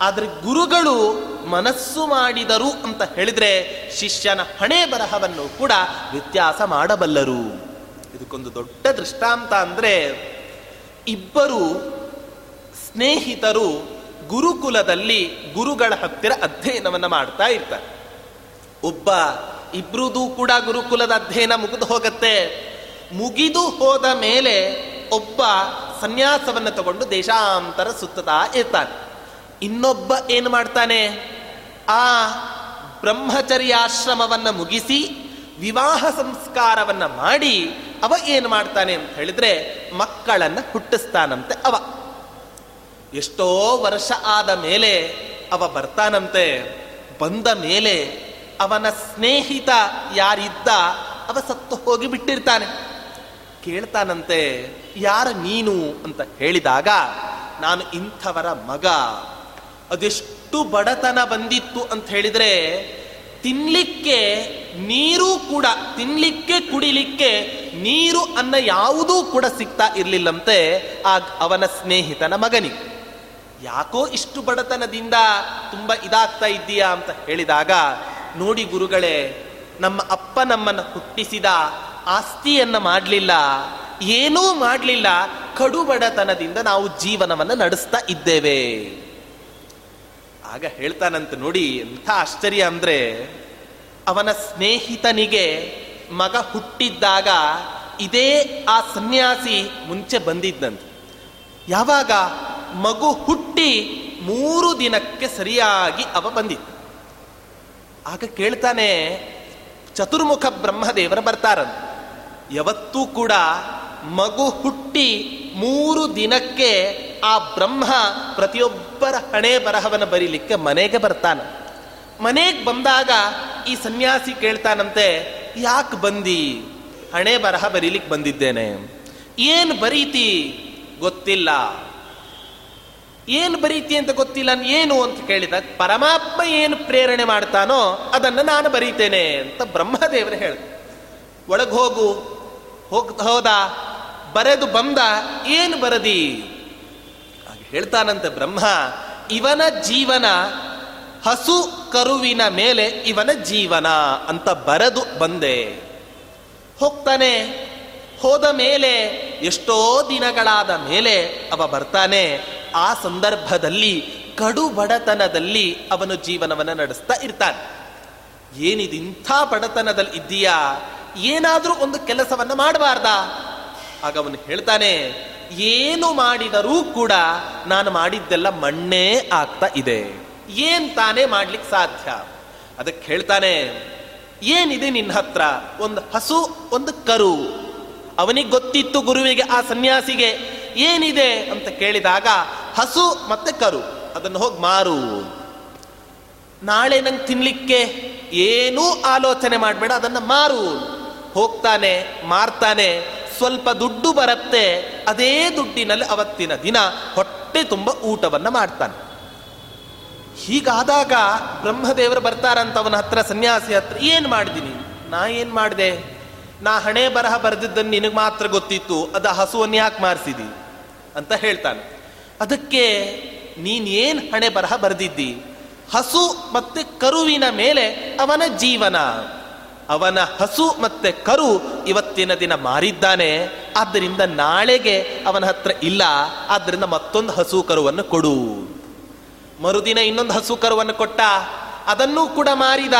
ಆದರೆ ಗುರುಗಳು ಮನಸ್ಸು ಮಾಡಿದರು ಅಂತ ಹೇಳಿದ್ರೆ ಶಿಷ್ಯನ ಹಣೆ ಬರಹವನ್ನು ಕೂಡ ವ್ಯತ್ಯಾಸ ಮಾಡಬಲ್ಲರು. ಇದಕ್ಕೊಂದು ದೊಡ್ಡ ದೃಷ್ಟಾಂತ ಅಂದ್ರೆ ಇಬ್ಬರು ಸ್ನೇಹಿತರು ಗುರುಕುಲದಲ್ಲಿ ಗುರುಗಳ ಹತ್ತಿರ ಅಧ್ಯಯನವನ್ನ ಮಾಡ್ತಾ ಇರ್ತಾರೆ. ಒಬ್ಬ ಇಬ್ರುದು ಕೂಡ ಗುರುಕುಲದ ಅಧ್ಯಯನ ಮುಗಿದು ಹೋಗತ್ತೆ. ಮುಗಿದು ಹೋದ ಮೇಲೆ ಒಬ್ಬ ಸನ್ಯಾಸವನ್ನು ತಗೊಂಡು ದೇಶಾಂತರ ಸುತ್ತತಾ ಇರ್ತಾನೆ. ಇನ್ನೊಬ್ಬ ಏನು ಮಾಡ್ತಾನೆ? ಆ ಬ್ರಹ್ಮಚರ್ಯಾಶ್ರಮವನ್ನು ಮುಗಿಸಿ ವಿವಾಹ ಸಂಸ್ಕಾರವನ್ನು ಮಾಡಿ ಅವ ಏನು ಮಾಡ್ತಾನೆ ಅಂತ ಹೇಳಿದ್ರೆ ಮಕ್ಕಳನ್ನು ಹುಟ್ಟಿಸ್ತಾನಂತೆ ಅವ. ಎಷ್ಟೋ ವರ್ಷ ಆದ ಮೇಲೆ ಅವ ಬರ್ತಾನಂತೆ. ಬಂದ ಮೇಲೆ ಅವನ ಸ್ನೇಹಿತ ಯಾರಿದ್ದ ಅವ ಸತ್ತು ಹೋಗಿ ಬಿಟ್ಟಿರ್ತಾನೆ. ಕೇಳ್ತಾನಂತೆ, ಯಾರ ನೀನು? ಅಂತ ಹೇಳಿದಾಗ, ನಾನು ಇಂಥವರ ಮಗ. ಅದೆಷ್ಟು ಬಡತನ ಬಂದಿತ್ತು ಅಂತ ಹೇಳಿದ್ರೆ ತಿನ್ನಲಿಕ್ಕೆ ನೀರು ಕೂಡ ತಿನ್ನಲಿಕ್ಕೆ ಕುಡಿಲಿಕ್ಕೆ ನೀರು ಅನ್ನ ಯಾವುದೂ ಕೂಡ ಸಿಗ್ತಾ ಇರಲಿಲ್ಲಂತೆ. ಆ ಅವನ ಸ್ನೇಹಿತನ ಮಗನಿಗೆ, ಯಾಕೋ ಇಷ್ಟು ಬಡತನದಿಂದ ತುಂಬ ಇದಾಗ್ತಾ ಇದ್ದೀಯಾ? ಅಂತ ಹೇಳಿದಾಗ, ನೋಡಿ ಗುರುಗಳೇ, ನಮ್ಮ ಅಪ್ಪ ನಮ್ಮನ್ನು ಹುಟ್ಟಿಸಿದ ಆಸ್ತಿಯನ್ನ ಮಾಡಲಿಲ್ಲ, ಏನೂ ಮಾಡಲಿಲ್ಲ, ಕಡುಬಡತನದಿಂದ ನಾವು ಜೀವನವನ್ನು ನಡೆಸ್ತಾ ಇದ್ದೇವೆ. ಆಗ ಹೇಳ್ತಾನಂತ ನೋಡಿ ಎಂಥ ಆಶ್ಚರ್ಯ ಅಂದರೆ, ಅವನ ಸ್ನೇಹಿತನಿಗೆ ಮಗ ಹುಟ್ಟಿದ್ದಾಗ ಇದೇ ಆ ಸನ್ಯಾಸಿ ಮುಂಚೆ ಬಂದಿದ್ದಂತೆ. ಯಾವಾಗ ಮಗು ಹುಟ್ಟಿ ಮೂರು ದಿನಕ್ಕೆ ಸರಿಯಾಗಿ ಅವ ಬಂದಿದ್ದ. ಆಗ ಕೇಳ್ತಾನೆ, ಚತುರ್ಮುಖ ಬ್ರಹ್ಮದೇವರ ಬರ್ತಾರಂತ. ಯಾವತ್ತೂ ಕೂಡ ಮಗು ಹುಟ್ಟಿ ಮೂರು ದಿನಕ್ಕೆ ಆ ಬ್ರಹ್ಮ ಪ್ರತಿಯೊಬ್ಬರ ಹಣೆ ಬರಹವನ್ನು ಬರೀಲಿಕ್ಕೆ ಮನೆಗೆ ಬರ್ತಾನೆ. ಮನೆಗೆ ಬಂದಾಗ ಈ ಸನ್ಯಾಸಿ ಕೇಳ್ತಾನಂತೆ, ಯಾಕೆ ಬಂದಿ? ಹಣೆ ಬರಹ ಬರೀಲಿಕ್ಕೆ ಬಂದಿದ್ದೇನೆ. ಏನು ಬರೀತಿ? ಗೊತ್ತಿಲ್ಲ. ಏನು ಬರೀತಿ ಅಂತ ಗೊತ್ತಿಲ್ಲ, ಏನು? ಅಂತ ಕೇಳಿದಾಗ ಪರಮಾತ್ಮ ಏನು ಪ್ರೇರಣೆ ಮಾಡ್ತಾನೋ ಅದನ್ನು ನಾನು ಬರೀತೇನೆ, ಅಂತ ಬ್ರಹ್ಮದೇವರು ಹೇಳ ಒಳಗೆ ಹೋಗು ಹೋಗ್ ಹೋದ, ಬರೆದು ಬಂದ, ಏನು ಬರದಿ? ಹೇಳ್ತಾನಂತೆ ಬ್ರಹ್ಮ, ಇವನ ಜೀವನ ಹಸು ಕರುವಿನ ಮೇಲೆ ಇವನ ಜೀವನ ಅಂತ ಬರೆದು ಬಂದೆ. ಹೋಗ್ತಾನೆ, ಹೋದ ಮೇಲೆ ಎಷ್ಟೋ ದಿನಗಳಾದ ಮೇಲೆ ಅವ ಬರ್ತಾನೆ. ಆ ಸಂದರ್ಭದಲ್ಲಿ ಕಡು ಬಡತನದಲ್ಲಿ ಅವನು ಜೀವನವನ್ನು ನಡೆಸ್ತಾ ಇರ್ತಾನೆ. ಏನಿದು ಇಂಥ ಬಡತನದಲ್ಲಿ ಇದ್ದೀಯಾ? ಏನಾದರೂ ಒಂದು ಕೆಲಸವನ್ನು ಮಾಡಬಾರ್ದ. ಆಗ ಅವನು ಹೇಳ್ತಾನೆ, ಏನು ಮಾಡಿದರೂ ಕೂಡ ನಾನು ಮಾಡಿದ್ದೆಲ್ಲ ಮಣ್ಣೇ ಆಗ್ತಾ ಇದೆ. ಏನ್ ತಾನೇ ಮಾಡ್ಲಿಕ್ಕೆ ಸಾಧ್ಯ? ಅದಕ್ಕೆ ಹೇಳ್ತಾನೆ, ಏನಿದೆ ನಿನ್ನ ಹತ್ರ? ಒಂದು ಹಸು, ಒಂದು ಕರು. ಅವನಿಗೆ ಗೊತ್ತಿತ್ತು ಗುರುವಿಗೆ, ಆ ಸನ್ಯಾಸಿಗೆ. ಏನಿದೆ? ಅಂತ ಕೇಳಿದಾಗ, ಹಸು ಮತ್ತೆ ಕರು. ಅದನ್ನು ಹೋಗಿ ಮಾರು. ನಾಳೆ ನಂಗೆ ತಿನ್ಲಿಕ್ಕೆ ಏನೂ ಆಲೋಚನೆ ಮಾಡಬೇಡ, ಅದನ್ನು ಮಾರು. ಹೋಗ್ತಾನೆ, ಮಾರ್ತಾನೆ, ಸ್ವಲ್ಪ ದುಡ್ಡು ಬರುತ್ತೆ, ಅದೇ ದುಡ್ಡಿನಲ್ಲಿ ಅವತ್ತಿನ ದಿನ ಹೊಟ್ಟೆ ತುಂಬ ಊಟವನ್ನು ಮಾಡ್ತಾನೆ. ಹೀಗಾದಾಗ ಬ್ರಹ್ಮದೇವರು ಬರ್ತಾರಂತ ಅವನ ಹತ್ರ, ಸನ್ಯಾಸಿ ಹತ್ರ, ಏನು ಮಾಡಿದೀನಿ ನಾ ಏನು ಮಾಡಿದೆ? ನಾ ಹಣೆ ಬರಹ ಬರೆದಿದ್ದನ್ನು ನಿನಗೆ ಮಾತ್ರ ಗೊತ್ತಿತ್ತು, ಅದು ಹಸುವನ್ನು ಯಾಕೆ ಮಾರಿಸಿದಿ? ಅಂತ ಹೇಳ್ತಾನೆ. ಅದಕ್ಕೆ ನೀನೇನು ಹಣೆ ಬರಹ ಬರೆದಿದ್ದಿ? ಹಸು ಮತ್ತೆ ಕರುವಿನ ಮೇಲೆ ಅವನ ಜೀವನ. ಅವನ ಹಸು ಮತ್ತೆ ಕರು ಇವತ್ತಿನ ದಿನ ಮಾರಿದ್ದಾನೆ. ಆದ್ದರಿಂದ ನಾಳೆಗೆ ಅವನ ಹತ್ರ ಇಲ್ಲ. ಆದ್ದರಿಂದ ಮತ್ತೊಂದು ಹಸು ಕರುವನ್ನು ಕೊಡು. ಮರುದಿನ ಇನ್ನೊಂದು ಹಸು ಕರುವನ್ನು ಕೊಟ್ಟ. ಅದನ್ನೂ ಕೂಡ ಮಾರಿದ.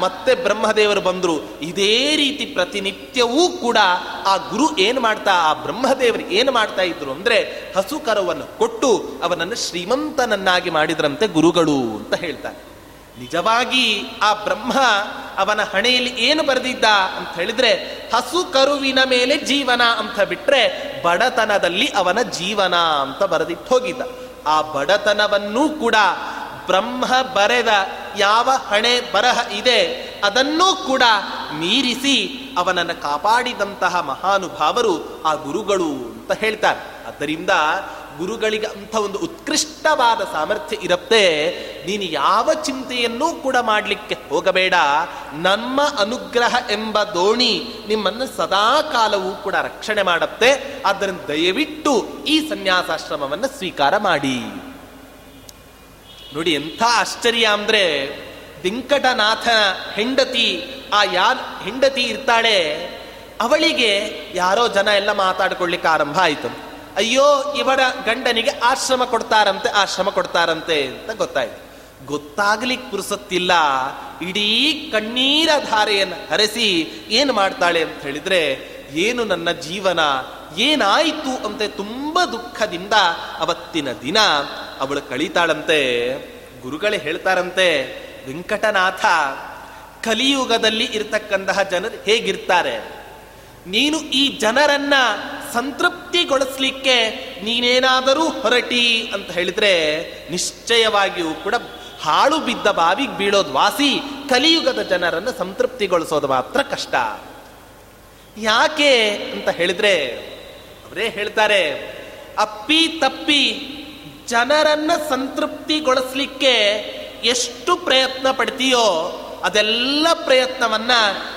ಮತ್ತೆ ಬ್ರಹ್ಮದೇವರು ಬಂದರು. ಇದೇ ರೀತಿ ಪ್ರತಿನಿತ್ಯವೂ ಕೂಡ ಆ ಗುರು ಏನು ಮಾಡ್ತಾ, ಆ ಬ್ರಹ್ಮದೇವರು ಏನು ಮಾಡ್ತಾ ಇದ್ರು ಅಂದ್ರೆ ಹಸು ಕರುವನ್ನು ಕೊಟ್ಟು ಅವನನ್ನು ಶ್ರೀಮಂತನನ್ನಾಗಿ ಮಾಡಿದ್ರಂತೆ ಗುರುಗಳು ಅಂತ ಹೇಳ್ತಾರೆ. ನಿಜವಾಗಿ ಆ ಬ್ರಹ್ಮ ಅವನ ಹಣೆಯಲ್ಲಿ ಏನು ಬರೆದಿದ್ದ ಅಂತ ಹೇಳಿದ್ರೆ, ಹಸು ಕರುವಿನ ಮೇಲೆ ಜೀವನ ಅಂತ ಬಿಟ್ರೆ ಬಡತನದಲ್ಲಿ ಅವನ ಜೀವನ ಅಂತ ಬರೆದಿಟ್ಟು ಹೋಗಿದ್ದ. ಆ ಬಡತನವನ್ನೂ ಕೂಡ ಬ್ರಹ್ಮ ಬರೆದ ಯಾವ ಹಣೆ ಬರಹ ಇದೆ, ಅದನ್ನೂ ಕೂಡ ಮೀರಿಸಿ ಅವನನ್ನು ಕಾಪಾಡಿದಂತಹ ಮಹಾನುಭಾವರು ಆ ಗುರುಗಳು ಅಂತ ಹೇಳ್ತಾರೆ. ಆದ್ದರಿಂದ ಗುರುಗಳಿಗೆ ಅಂಥ ಒಂದು ಉತ್ಕೃಷ್ಟವಾದ ಸಾಮರ್ಥ್ಯ ಇರುತ್ತೆ, ನೀನು ಯಾವ ಚಿಂತೆಯನ್ನೂ ಕೂಡ ಮಾಡಲಿಕ್ಕೆ ಹೋಗಬೇಡ. ನಮ್ಮ ಅನುಗ್ರಹ ಎಂಬ ದೋಣಿ ನಿಮ್ಮನ್ನು ಸದಾ ಕಾಲವೂ ಕೂಡ ರಕ್ಷಣೆ ಮಾಡುತ್ತೆ. ಆದ್ದರಿಂದ ದಯವಿಟ್ಟು ಈ ಸನ್ಯಾಸಾಶ್ರಮವನ್ನು ಸ್ವೀಕಾರ ಮಾಡಿ. ನೋಡಿ ಎಂಥ ಆಶ್ಚರ್ಯ ಅಂದ್ರೆ, ವೆಂಕಟನಾಥ ಹೆಂಡತಿ, ಆ ಯಾರ್ ಹೆಂಡತಿ ಇರ್ತಾಳೆ, ಅವಳಿಗೆ ಯಾರೋ ಜನ ಎಲ್ಲ ಮಾತಾಡ್ಕೊಳ್ಳಿಕ್ಕೆ ಆರಂಭ ಆಯ್ತು. ಅಯ್ಯೋ, ಇವರ ಗಂಡನಿಗೆ ಆಶ್ರಮ ಕೊಡ್ತಾರಂತೆ ಆಶ್ರಮ ಕೊಡ್ತಾರಂತೆ ಅಂತ ಗೊತ್ತಾಯ್ತು. ಗೊತ್ತಾಗ್ಲಿಕ್ಕೆ ಪುರುಸತ್ತಿಲ್ಲ. ಇಡೀ ಕಣ್ಣೀರ ಧಾರೆಯನ್ನು ಹರಿಸಿ ಏನು ಮಾಡ್ತಾಳೆ ಅಂತ ಹೇಳಿದ್ರೆ, ಏನು ನನ್ನ ಜೀವನ, ಏನಾಯಿತು ಅಂತ ತುಂಬ ದುಃಖದಿಂದ ಅವತ್ತಿನ ದಿನ ಅವಳು ಕಳೀತಾಳಂತೆ. ಗುರುಗಳೇ ಹೇಳ್ತಾರಂತೆ, ವೆಂಕಟನಾಥ, ಕಲಿಯುಗದಲ್ಲಿ ಇರ್ತಕ್ಕಂತಹ ಜನರು ಹೇಗಿರ್ತಾರೆ? ನೀನು ಈ ಜನರನ್ನ ಸಂತೃಪ್ತಿಗೊಳಿಸ್ಲಿಕ್ಕೆ ನೀನೇನಾದರೂ ಹೊರಟಿ ಅಂತ ಹೇಳಿದ್ರೆ ನಿಶ್ಚಯವಾಗಿಯೂ ಕೂಡ ಹಾಳು ಬಿದ್ದ ಬಾವಿಗೆ ಬೀಳೋದು ವಾಸಿ ಕಲಿಯುಗದ ಜನರನ್ನು ಸಂತೃಪ್ತಿಗೊಳಿಸೋದು ಮಾತ್ರ ಕಷ್ಟ. ಯಾಕೆ ಅಂತ ಹೇಳಿದ್ರೆ ಅವರೇ ಹೇಳ್ತಾರೆ, ಅಪ್ಪಿ ತಪ್ಪಿ ಜನರನ್ನ ಸಂತೃಪ್ತಿಗೊಳಿಸ್ಲಿಕ್ಕೆ ಎಷ್ಟು ಪ್ರಯತ್ನ ಪಡ್ತೀಯೋ ಅದೆಲ್ಲ ಪ್ರಯತ್ನವನ್ನ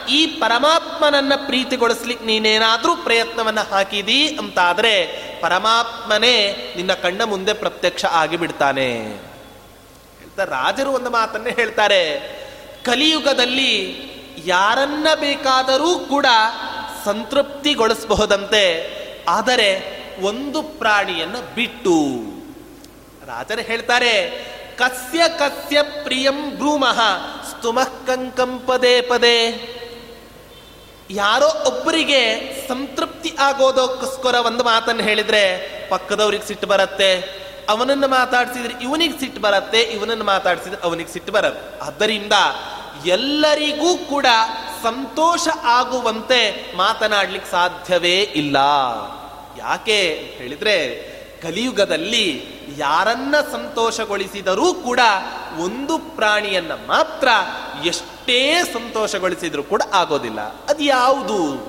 ಈ ಪರಮಾತ್ಮನನ್ನ ಪ್ರೀತಿಗೊಳಿಸ್ಲಿಕ್ಕೆ ನೀನೇನಾದರೂ ಪ್ರಯತ್ನವನ್ನ ಹಾಕಿದಿ ಅಂತಾದರೆ ಪರಮಾತ್ಮನೇ ನಿನ್ನ ಕಣ್ಣ ಮುಂದೆ ಪ್ರತ್ಯಕ್ಷ ಆಗಿಬಿಡ್ತಾನೆ ಹೇಳ್ತಾ ರಾಜರು ಒಂದು ಮಾತನ್ನೇ ಹೇಳ್ತಾರೆ. ಕಲಿಯುಗದಲ್ಲಿ ಯಾರನ್ನ ಬೇಕಾದರೂ ಕೂಡ ಸಂತೃಪ್ತಿಗೊಳಿಸಬಹುದಂತೆ, ಆದರೆ ಒಂದು ಪ್ರಾಣಿಯನ್ನು ಬಿಟ್ಟು. ರಾಜರು ಹೇಳ್ತಾರೆ, ಕಸ್ಯ ಕಸ್ಯ ಪ್ರಿಯಂ ಭ್ರೂಮಃ ಸ್ತುಮಃ ಪದೇ ಪದೇ. ಯಾರೋ ಒಬ್ಬರಿಗೆ ಸಂತೃಪ್ತಿ ಆಗೋದಕ್ಕೋಸ್ಕರ ಒಂದು ಮಾತನ್ನು ಹೇಳಿದ್ರೆ ಪಕ್ಕದವ್ರಿಗೆ ಸಿಟ್ಟು ಬರುತ್ತೆ, ಅವನನ್ನು ಮಾತಾಡಿಸಿದ್ರೆ ಇವನಿಗೆ ಸಿಟ್ಟು ಬರುತ್ತೆ, ಇವನನ್ನು ಮಾತಾಡಿಸಿದ್ರೆ ಅವನಿಗೆ ಸಿಟ್ಟು ಬರುತ್ತೆ ಆದ್ದರಿಂದ ಎಲ್ಲರಿಗೂ ಕೂಡ ಸಂತೋಷ ಆಗುವಂತೆ ಮಾತನಾಡ್ಲಿಕ್ಕೆ ಸಾಧ್ಯವೇ ಇಲ್ಲ. ಯಾಕೆ ಹೇಳಿದ್ರೆ ಕಲಿಯುಗದಲ್ಲಿ ಯಾರನ್ನ ಸಂತೋಷಗೊಳಿಸಿದರೂ ಕೂಡ ಒಂದು ಪ್ರಾಣಿಯನ್ನ ಮಾತ್ರ ಎಷ್ಟೇ ಸಂತೋಷಗೊಳಿಸಿದರೂ ಕೂಡ ಆಗೋದಿಲ್ಲ. ಅದು ಯಾವುದು?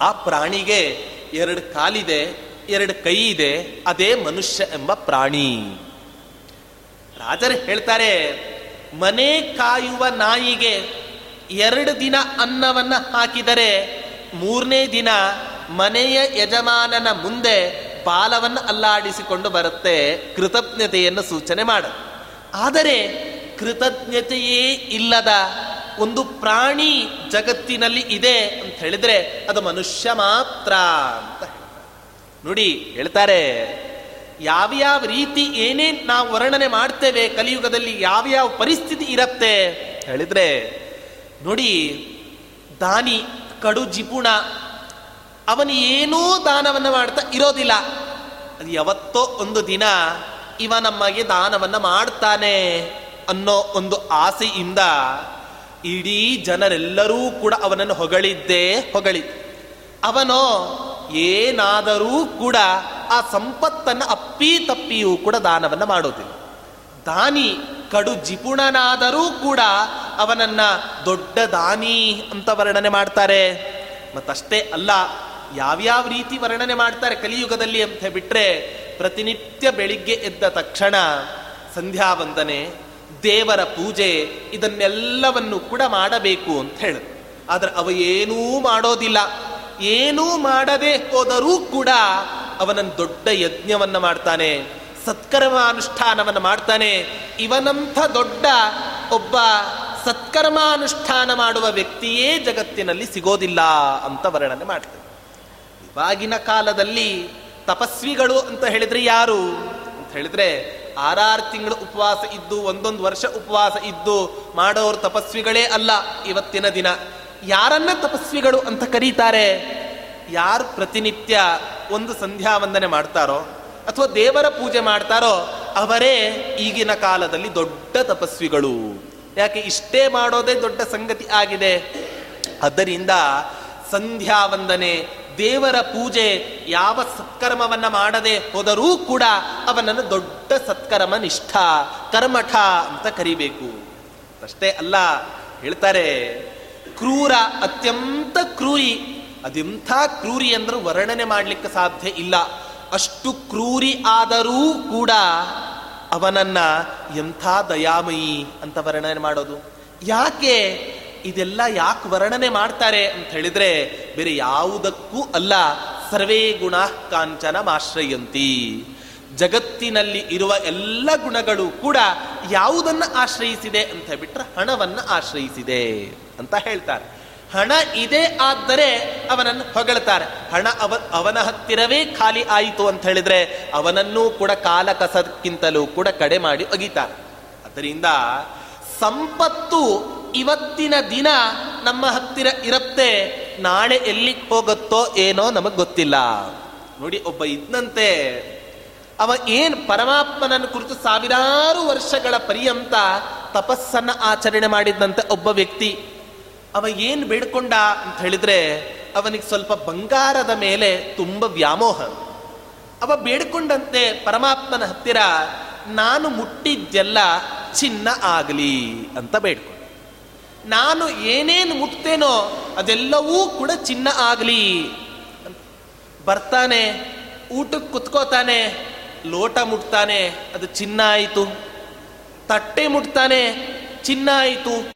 ಆ ಪ್ರಾಣಿಗೆ ಎರಡು ಕಾಲಿದೆ, ಎರಡು ಕೈ ಇದೆ, ಅದೇ ಮನುಷ್ಯ ಎಂಬ ಪ್ರಾಣಿ. ರಾಜರು ಹೇಳ್ತಾರೆ, ಮನೆ ಕಾಯುವ ನಾಯಿಗೆ ಎರಡು ದಿನ ಅನ್ನವನ್ನ ಹಾಕಿದರೆ ಮೂರನೇ ದಿನ ಮನೆಯ ಯಜಮಾನನ ಮುಂದೆ ಬಾಲವನ್ನು ಅಲ್ಲಾಡಿಸಿಕೊಂಡು ಬರುತ್ತೆ ಕೃತಜ್ಞತೆಯನ್ನು ಸೂಚನೆ ಮಾಡ ಆದರೆ ಕೃತಜ್ಞತೆಯೇ ಇಲ್ಲದ ಒಂದು ಪ್ರಾಣಿ ಜಗತ್ತಿನಲ್ಲಿ ಇದೆ ಅಂತ ಹೇಳಿದ್ರೆ ಅದು ಮನುಷ್ಯ ಮಾತ್ರ ಅಂತ. ನೋಡಿ, ಹೇಳ್ತಾರೆ ಯಾವ್ಯಾವ ರೀತಿ ಏನೇನ್ ನಾವು ವರ್ಣನೆ ಮಾಡ್ತೇವೆ, ಕಲಿಯುಗದಲ್ಲಿ ಯಾವ್ಯಾವ ಪರಿಸ್ಥಿತಿ ಇರತ್ತೆ ಹೇಳಿದ್ರೆ, ನೋಡಿ, ದಾನಿ, ಕಡು, ಜಿಪುಣ ಅವನು ಏನೂ ದಾನವನ್ನು ಮಾಡ್ತಾ ಇರೋದಿಲ್ಲ. ಅದು ಯಾವತ್ತೋ ಒಂದು ದಿನ ಇವ ನಮಗೆ ದಾನವನ್ನು ಮಾಡ್ತಾನೆ ಅನ್ನೋ ಒಂದು ಆಸೆಯಿಂದ ಇಡೀ ಜನರೆಲ್ಲರೂ ಕೂಡ ಅವನನ್ನು ಹೊಗಳಿದ್ದೇ ಹೊಗಳಿ. ಅವನು ಏನಾದರೂ ಕೂಡ ಆ ಸಂಪತ್ತನ್ನು ಅಪ್ಪಿ ತಪ್ಪಿಯೂ ಕೂಡ ದಾನವನ್ನು ಮಾಡೋದಿಲ್ಲ. ದಾನಿ ಕಡು ಜಿಪುಣನಾದರೂ ಕೂಡ ಅವನನ್ನ ದೊಡ್ಡ ದಾನಿ ಅಂತ ವರ್ಣನೆ ಮಾಡ್ತಾರೆ. ಮತ್ತಷ್ಟೇ ಅಲ್ಲ ಯಾವ್ಯಾವ ರೀತಿ ವರ್ಣನೆ ಮಾಡ್ತಾರೆ ಕಲಿಯುಗದಲ್ಲಿ ಅಂತ ಬಿಟ್ಟರೆ ಪ್ರತಿನಿತ್ಯ ಬೆಳಿಗ್ಗೆ ಎದ್ದ ತಕ್ಷಣ ಸಂಧ್ಯಾ ವಂದನೆ ದೇವರ ಪೂಜೆ, ಇದನ್ನೆಲ್ಲವನ್ನು ಕೂಡ ಮಾಡಬೇಕು ಅಂತ ಹೇಳ. ಆದರೆ ಅವ ಏನೂ ಮಾಡೋದಿಲ್ಲ. ಏನೂ ಮಾಡದೆ ಹೋದರೂ ಕೂಡ ಅವನನ್ನು ದೊಡ್ಡ ಯಜ್ಞವನ್ನ ಮಾಡ್ತಾನೆ, ಸತ್ಕರ್ಮಾನುಷ್ಠಾನವನ್ನು ಮಾಡ್ತಾನೆ. ಇವನಂಥ ದೊಡ್ಡ ಒಬ್ಬ ಸತ್ಕರ್ಮಾನುಷ್ಠಾನ ಮಾಡುವ ವ್ಯಕ್ತಿಯೇ ಜಗತ್ತಿನಲ್ಲಿ ಸಿಗೋದಿಲ್ಲ ಅಂತ ವರ್ಣನೆ ಮಾಡ್ತಾರೆ ಇವಾಗಿನ ಕಾಲದಲ್ಲಿ ತಪಸ್ವಿಗಳು ಅಂತ ಹೇಳಿದ್ರೆ ಯಾರು? ಅಂತ ಹೇಳಿದ್ರೆ, ಆರಾರು ತಿಂಗಳು ಉಪವಾಸ ಇದ್ದು, ಒಂದೊಂದು ವರ್ಷ ಉಪವಾಸ ಇದ್ದು ಮಾಡೋರು ತಪಸ್ವಿಗಳೇ ಅಲ್ಲ ಇವತ್ತಿನ ದಿನ. ಯಾರನ್ನ ತಪಸ್ವಿಗಳು ಅಂತ ಕರೀತಾರೆ? ಯಾರು ಪ್ರತಿನಿತ್ಯ ಒಂದು ಸಂಧ್ಯಾ ವಂದನೆ ಮಾಡ್ತಾರೋ, ಅಥವಾ ದೇವರ ಪೂಜೆ ಮಾಡ್ತಾರೋ, ಅವರೇ ಈಗಿನ ಕಾಲದಲ್ಲಿ ದೊಡ್ಡ ತಪಸ್ವಿಗಳು. ಯಾಕೆ ಇಷ್ಟೇ ಮಾಡೋದೇ ದೊಡ್ಡ ಸಂಗತಿ ಆಗಿದೆ? ಅದರಿಂದ ಸಂಧ್ಯಾ ವಂದನೆ ದೇವರ ಪೂಜೆ ಯಾವ ಸತ್ಕರ್ಮವನ್ನ ಮಾಡದೆ ಹೋದರೂ ಕೂಡ ಅವನನ್ನು ದೊಡ್ಡ ಸತ್ಕರ್ಮ ನಿಷ್ಠ, ಕರ್ಮಠ ಅಂತ ಕರಿಬೇಕು. ಅಷ್ಟೇ ಅಲ್ಲ, ಹೇಳ್ತಾರೆ, ಕ್ರೂರ ಅತ್ಯಂತ ಕ್ರೂರಿ ಅದೆಂಥ ಕ್ರೂರಿ ಅಂದ್ರೆ ವರ್ಣನೆ ಮಾಡಲಿಕ್ಕೆ ಸಾಧ್ಯ ಇಲ್ಲ. ಅಷ್ಟು ಕ್ರೂರಿ ಆದರೂ ಕೂಡ ಅವನನ್ನ ಎಂಥ ದಯಾಮಯಿ ಅಂತ ವರ್ಣನೆ ಮಾಡೋದು. ಯಾಕೆ ಇದೆಲ್ಲ ಯಾಕೆ ವರ್ಣನೆ ಮಾಡ್ತಾರೆ ಅಂತ ಹೇಳಿದ್ರೆ, ಬೇರೆ ಯಾವುದಕ್ಕೂ ಅಲ್ಲ. ಸರ್ವೇ ಗುಣ ಕಾಂಚನ ಆಶ್ರಯಂತಿ. ಜಗತ್ತಿನಲ್ಲಿ ಇರುವ ಎಲ್ಲ ಗುಣಗಳು ಕೂಡ ಯಾವುದನ್ನ ಆಶ್ರಯಿಸಿದೆ ಅಂತ ಬಿಟ್ರೆ ಹಣವನ್ನ ಆಶ್ರಯಿಸಿದೆ ಅಂತ ಹೇಳ್ತಾರೆ. ಹಣ ಇದೆ ಆದರೆ ಅವನನ್ನು ಹೊಗಳ್ತಾರೆ. ಹಣ ಅವ, ಅವನ ಹತ್ತಿರವೇ ಖಾಲಿ ಆಯಿತು ಅಂತ ಹೇಳಿದ್ರೆ ಅವನನ್ನೂ ಕೂಡ ಕಾಲ ಕಸಕ್ಕಿಂತಲೂ ಕೂಡ ಕಡೆ ಮಾಡಿ ಒಗಿತಾರೆ. ಅದರಿಂದ ಸಂಪತ್ತು ಇವತ್ತಿನ ದಿನ ನಮ್ಮ ಹತ್ತಿರ ಇರುತ್ತೆ, ನಾಳೆ ಎಲ್ಲಿಗೆ ಹೋಗುತ್ತೋ ಏನೋ ನಮಗೆ ಗೊತ್ತಿಲ್ಲ. ನೋಡಿ, ಒಬ್ಬ ಇದ್ನಂತೆ. ಅವ ಏನ್ ಪರಮಾತ್ಮನನ್ನು ಕುರಿತು ಸಾವಿರಾರು ವರ್ಷಗಳ ಪರ್ಯಂತ ತಪಸ್ಸನ್ನ ಆಚರಣೆ ಮಾಡಿದಂತೆ ಒಬ್ಬ ವ್ಯಕ್ತಿ. ಅವ ಏನ್ ಬೇಡ್ಕೊಂಡ ಅಂತ ಹೇಳಿದ್ರೆ, ಅವನಿಗೆ ಸ್ವಲ್ಪ ಬಂಗಾರದ ಮೇಲೆ ತುಂಬ ವ್ಯಾಮೋಹ. ಅವ ಬೇಡ್ಕೊಂಡಂತೆ ಪರಮಾತ್ಮನ ಹತ್ತಿರ, ನಾನು ಮುಟ್ಟಿದ್ದೆಲ್ಲ ಚಿನ್ನ ಆಗಲಿ ಅಂತ ಬೇಡ್ಕೊಂಡ ನಾನು ಏನೇನು ಮುಟ್ತೇನೋ ಅದೆಲ್ಲವೂ ಕೂಡ ಚಿನ್ನ ಆಗಲಿ. ಬರ್ತಾನೆ, ಊಟಕ್ಕೆ ಕುತ್ಕೋತಾನೆ, ಲೋಟ ಮುಟ್ತಾನೆ, ಅದು ಚಿನ್ನ ಆಯಿತು. ತಟ್ಟೆ ಮುಟ್ತಾನೆ, ಚಿನ್ನ ಆಯಿತು.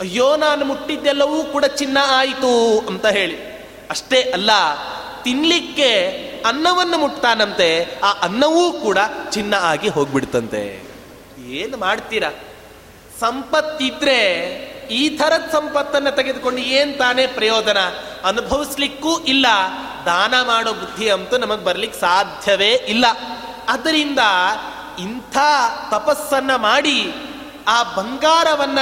ಅಯ್ಯೋ, ನಾನು ಮುಟ್ಟಿದ್ದೆಲ್ಲವೂ ಕೂಡ ಚಿನ್ನ ಆಯಿತು ಅಂತ ಹೇಳಿ. ಅಷ್ಟೇ ಅಲ್ಲ ತಿನ್ನಲಿಕ್ಕೆ ಅನ್ನವನ್ನು ಮುಟ್ತಾನಂತೆ, ಆ ಅನ್ನವೂ ಕೂಡ ಚಿನ್ನ ಆಗಿ ಹೋಗ್ಬಿಡ್ತಂತೆ. ಏನು ಮಾಡ್ತೀರಾ? ಸಂಪತ್ತಿದ್ರೆ ಈ ಥರದ ಸಂಪತ್ತನ್ನು ತೆಗೆದುಕೊಂಡು ಏನ್ ತಾನೇ ಪ್ರಯೋಜನ? ಅನುಭವಿಸ್ಲಿಕ್ಕೂ ಇಲ್ಲ. ದಾನ ಮಾಡೋ ಬುದ್ಧಿ ಅಂತೂ ನಮಗೆ ಬರ್ಲಿಕ್ಕೆ ಸಾಧ್ಯವೇ ಇಲ್ಲ. ಅದರಿಂದ ಇಂಥ ತಪಸ್ಸನ್ನ ಮಾಡಿ ಆ ಬಂಗಾರವನ್ನ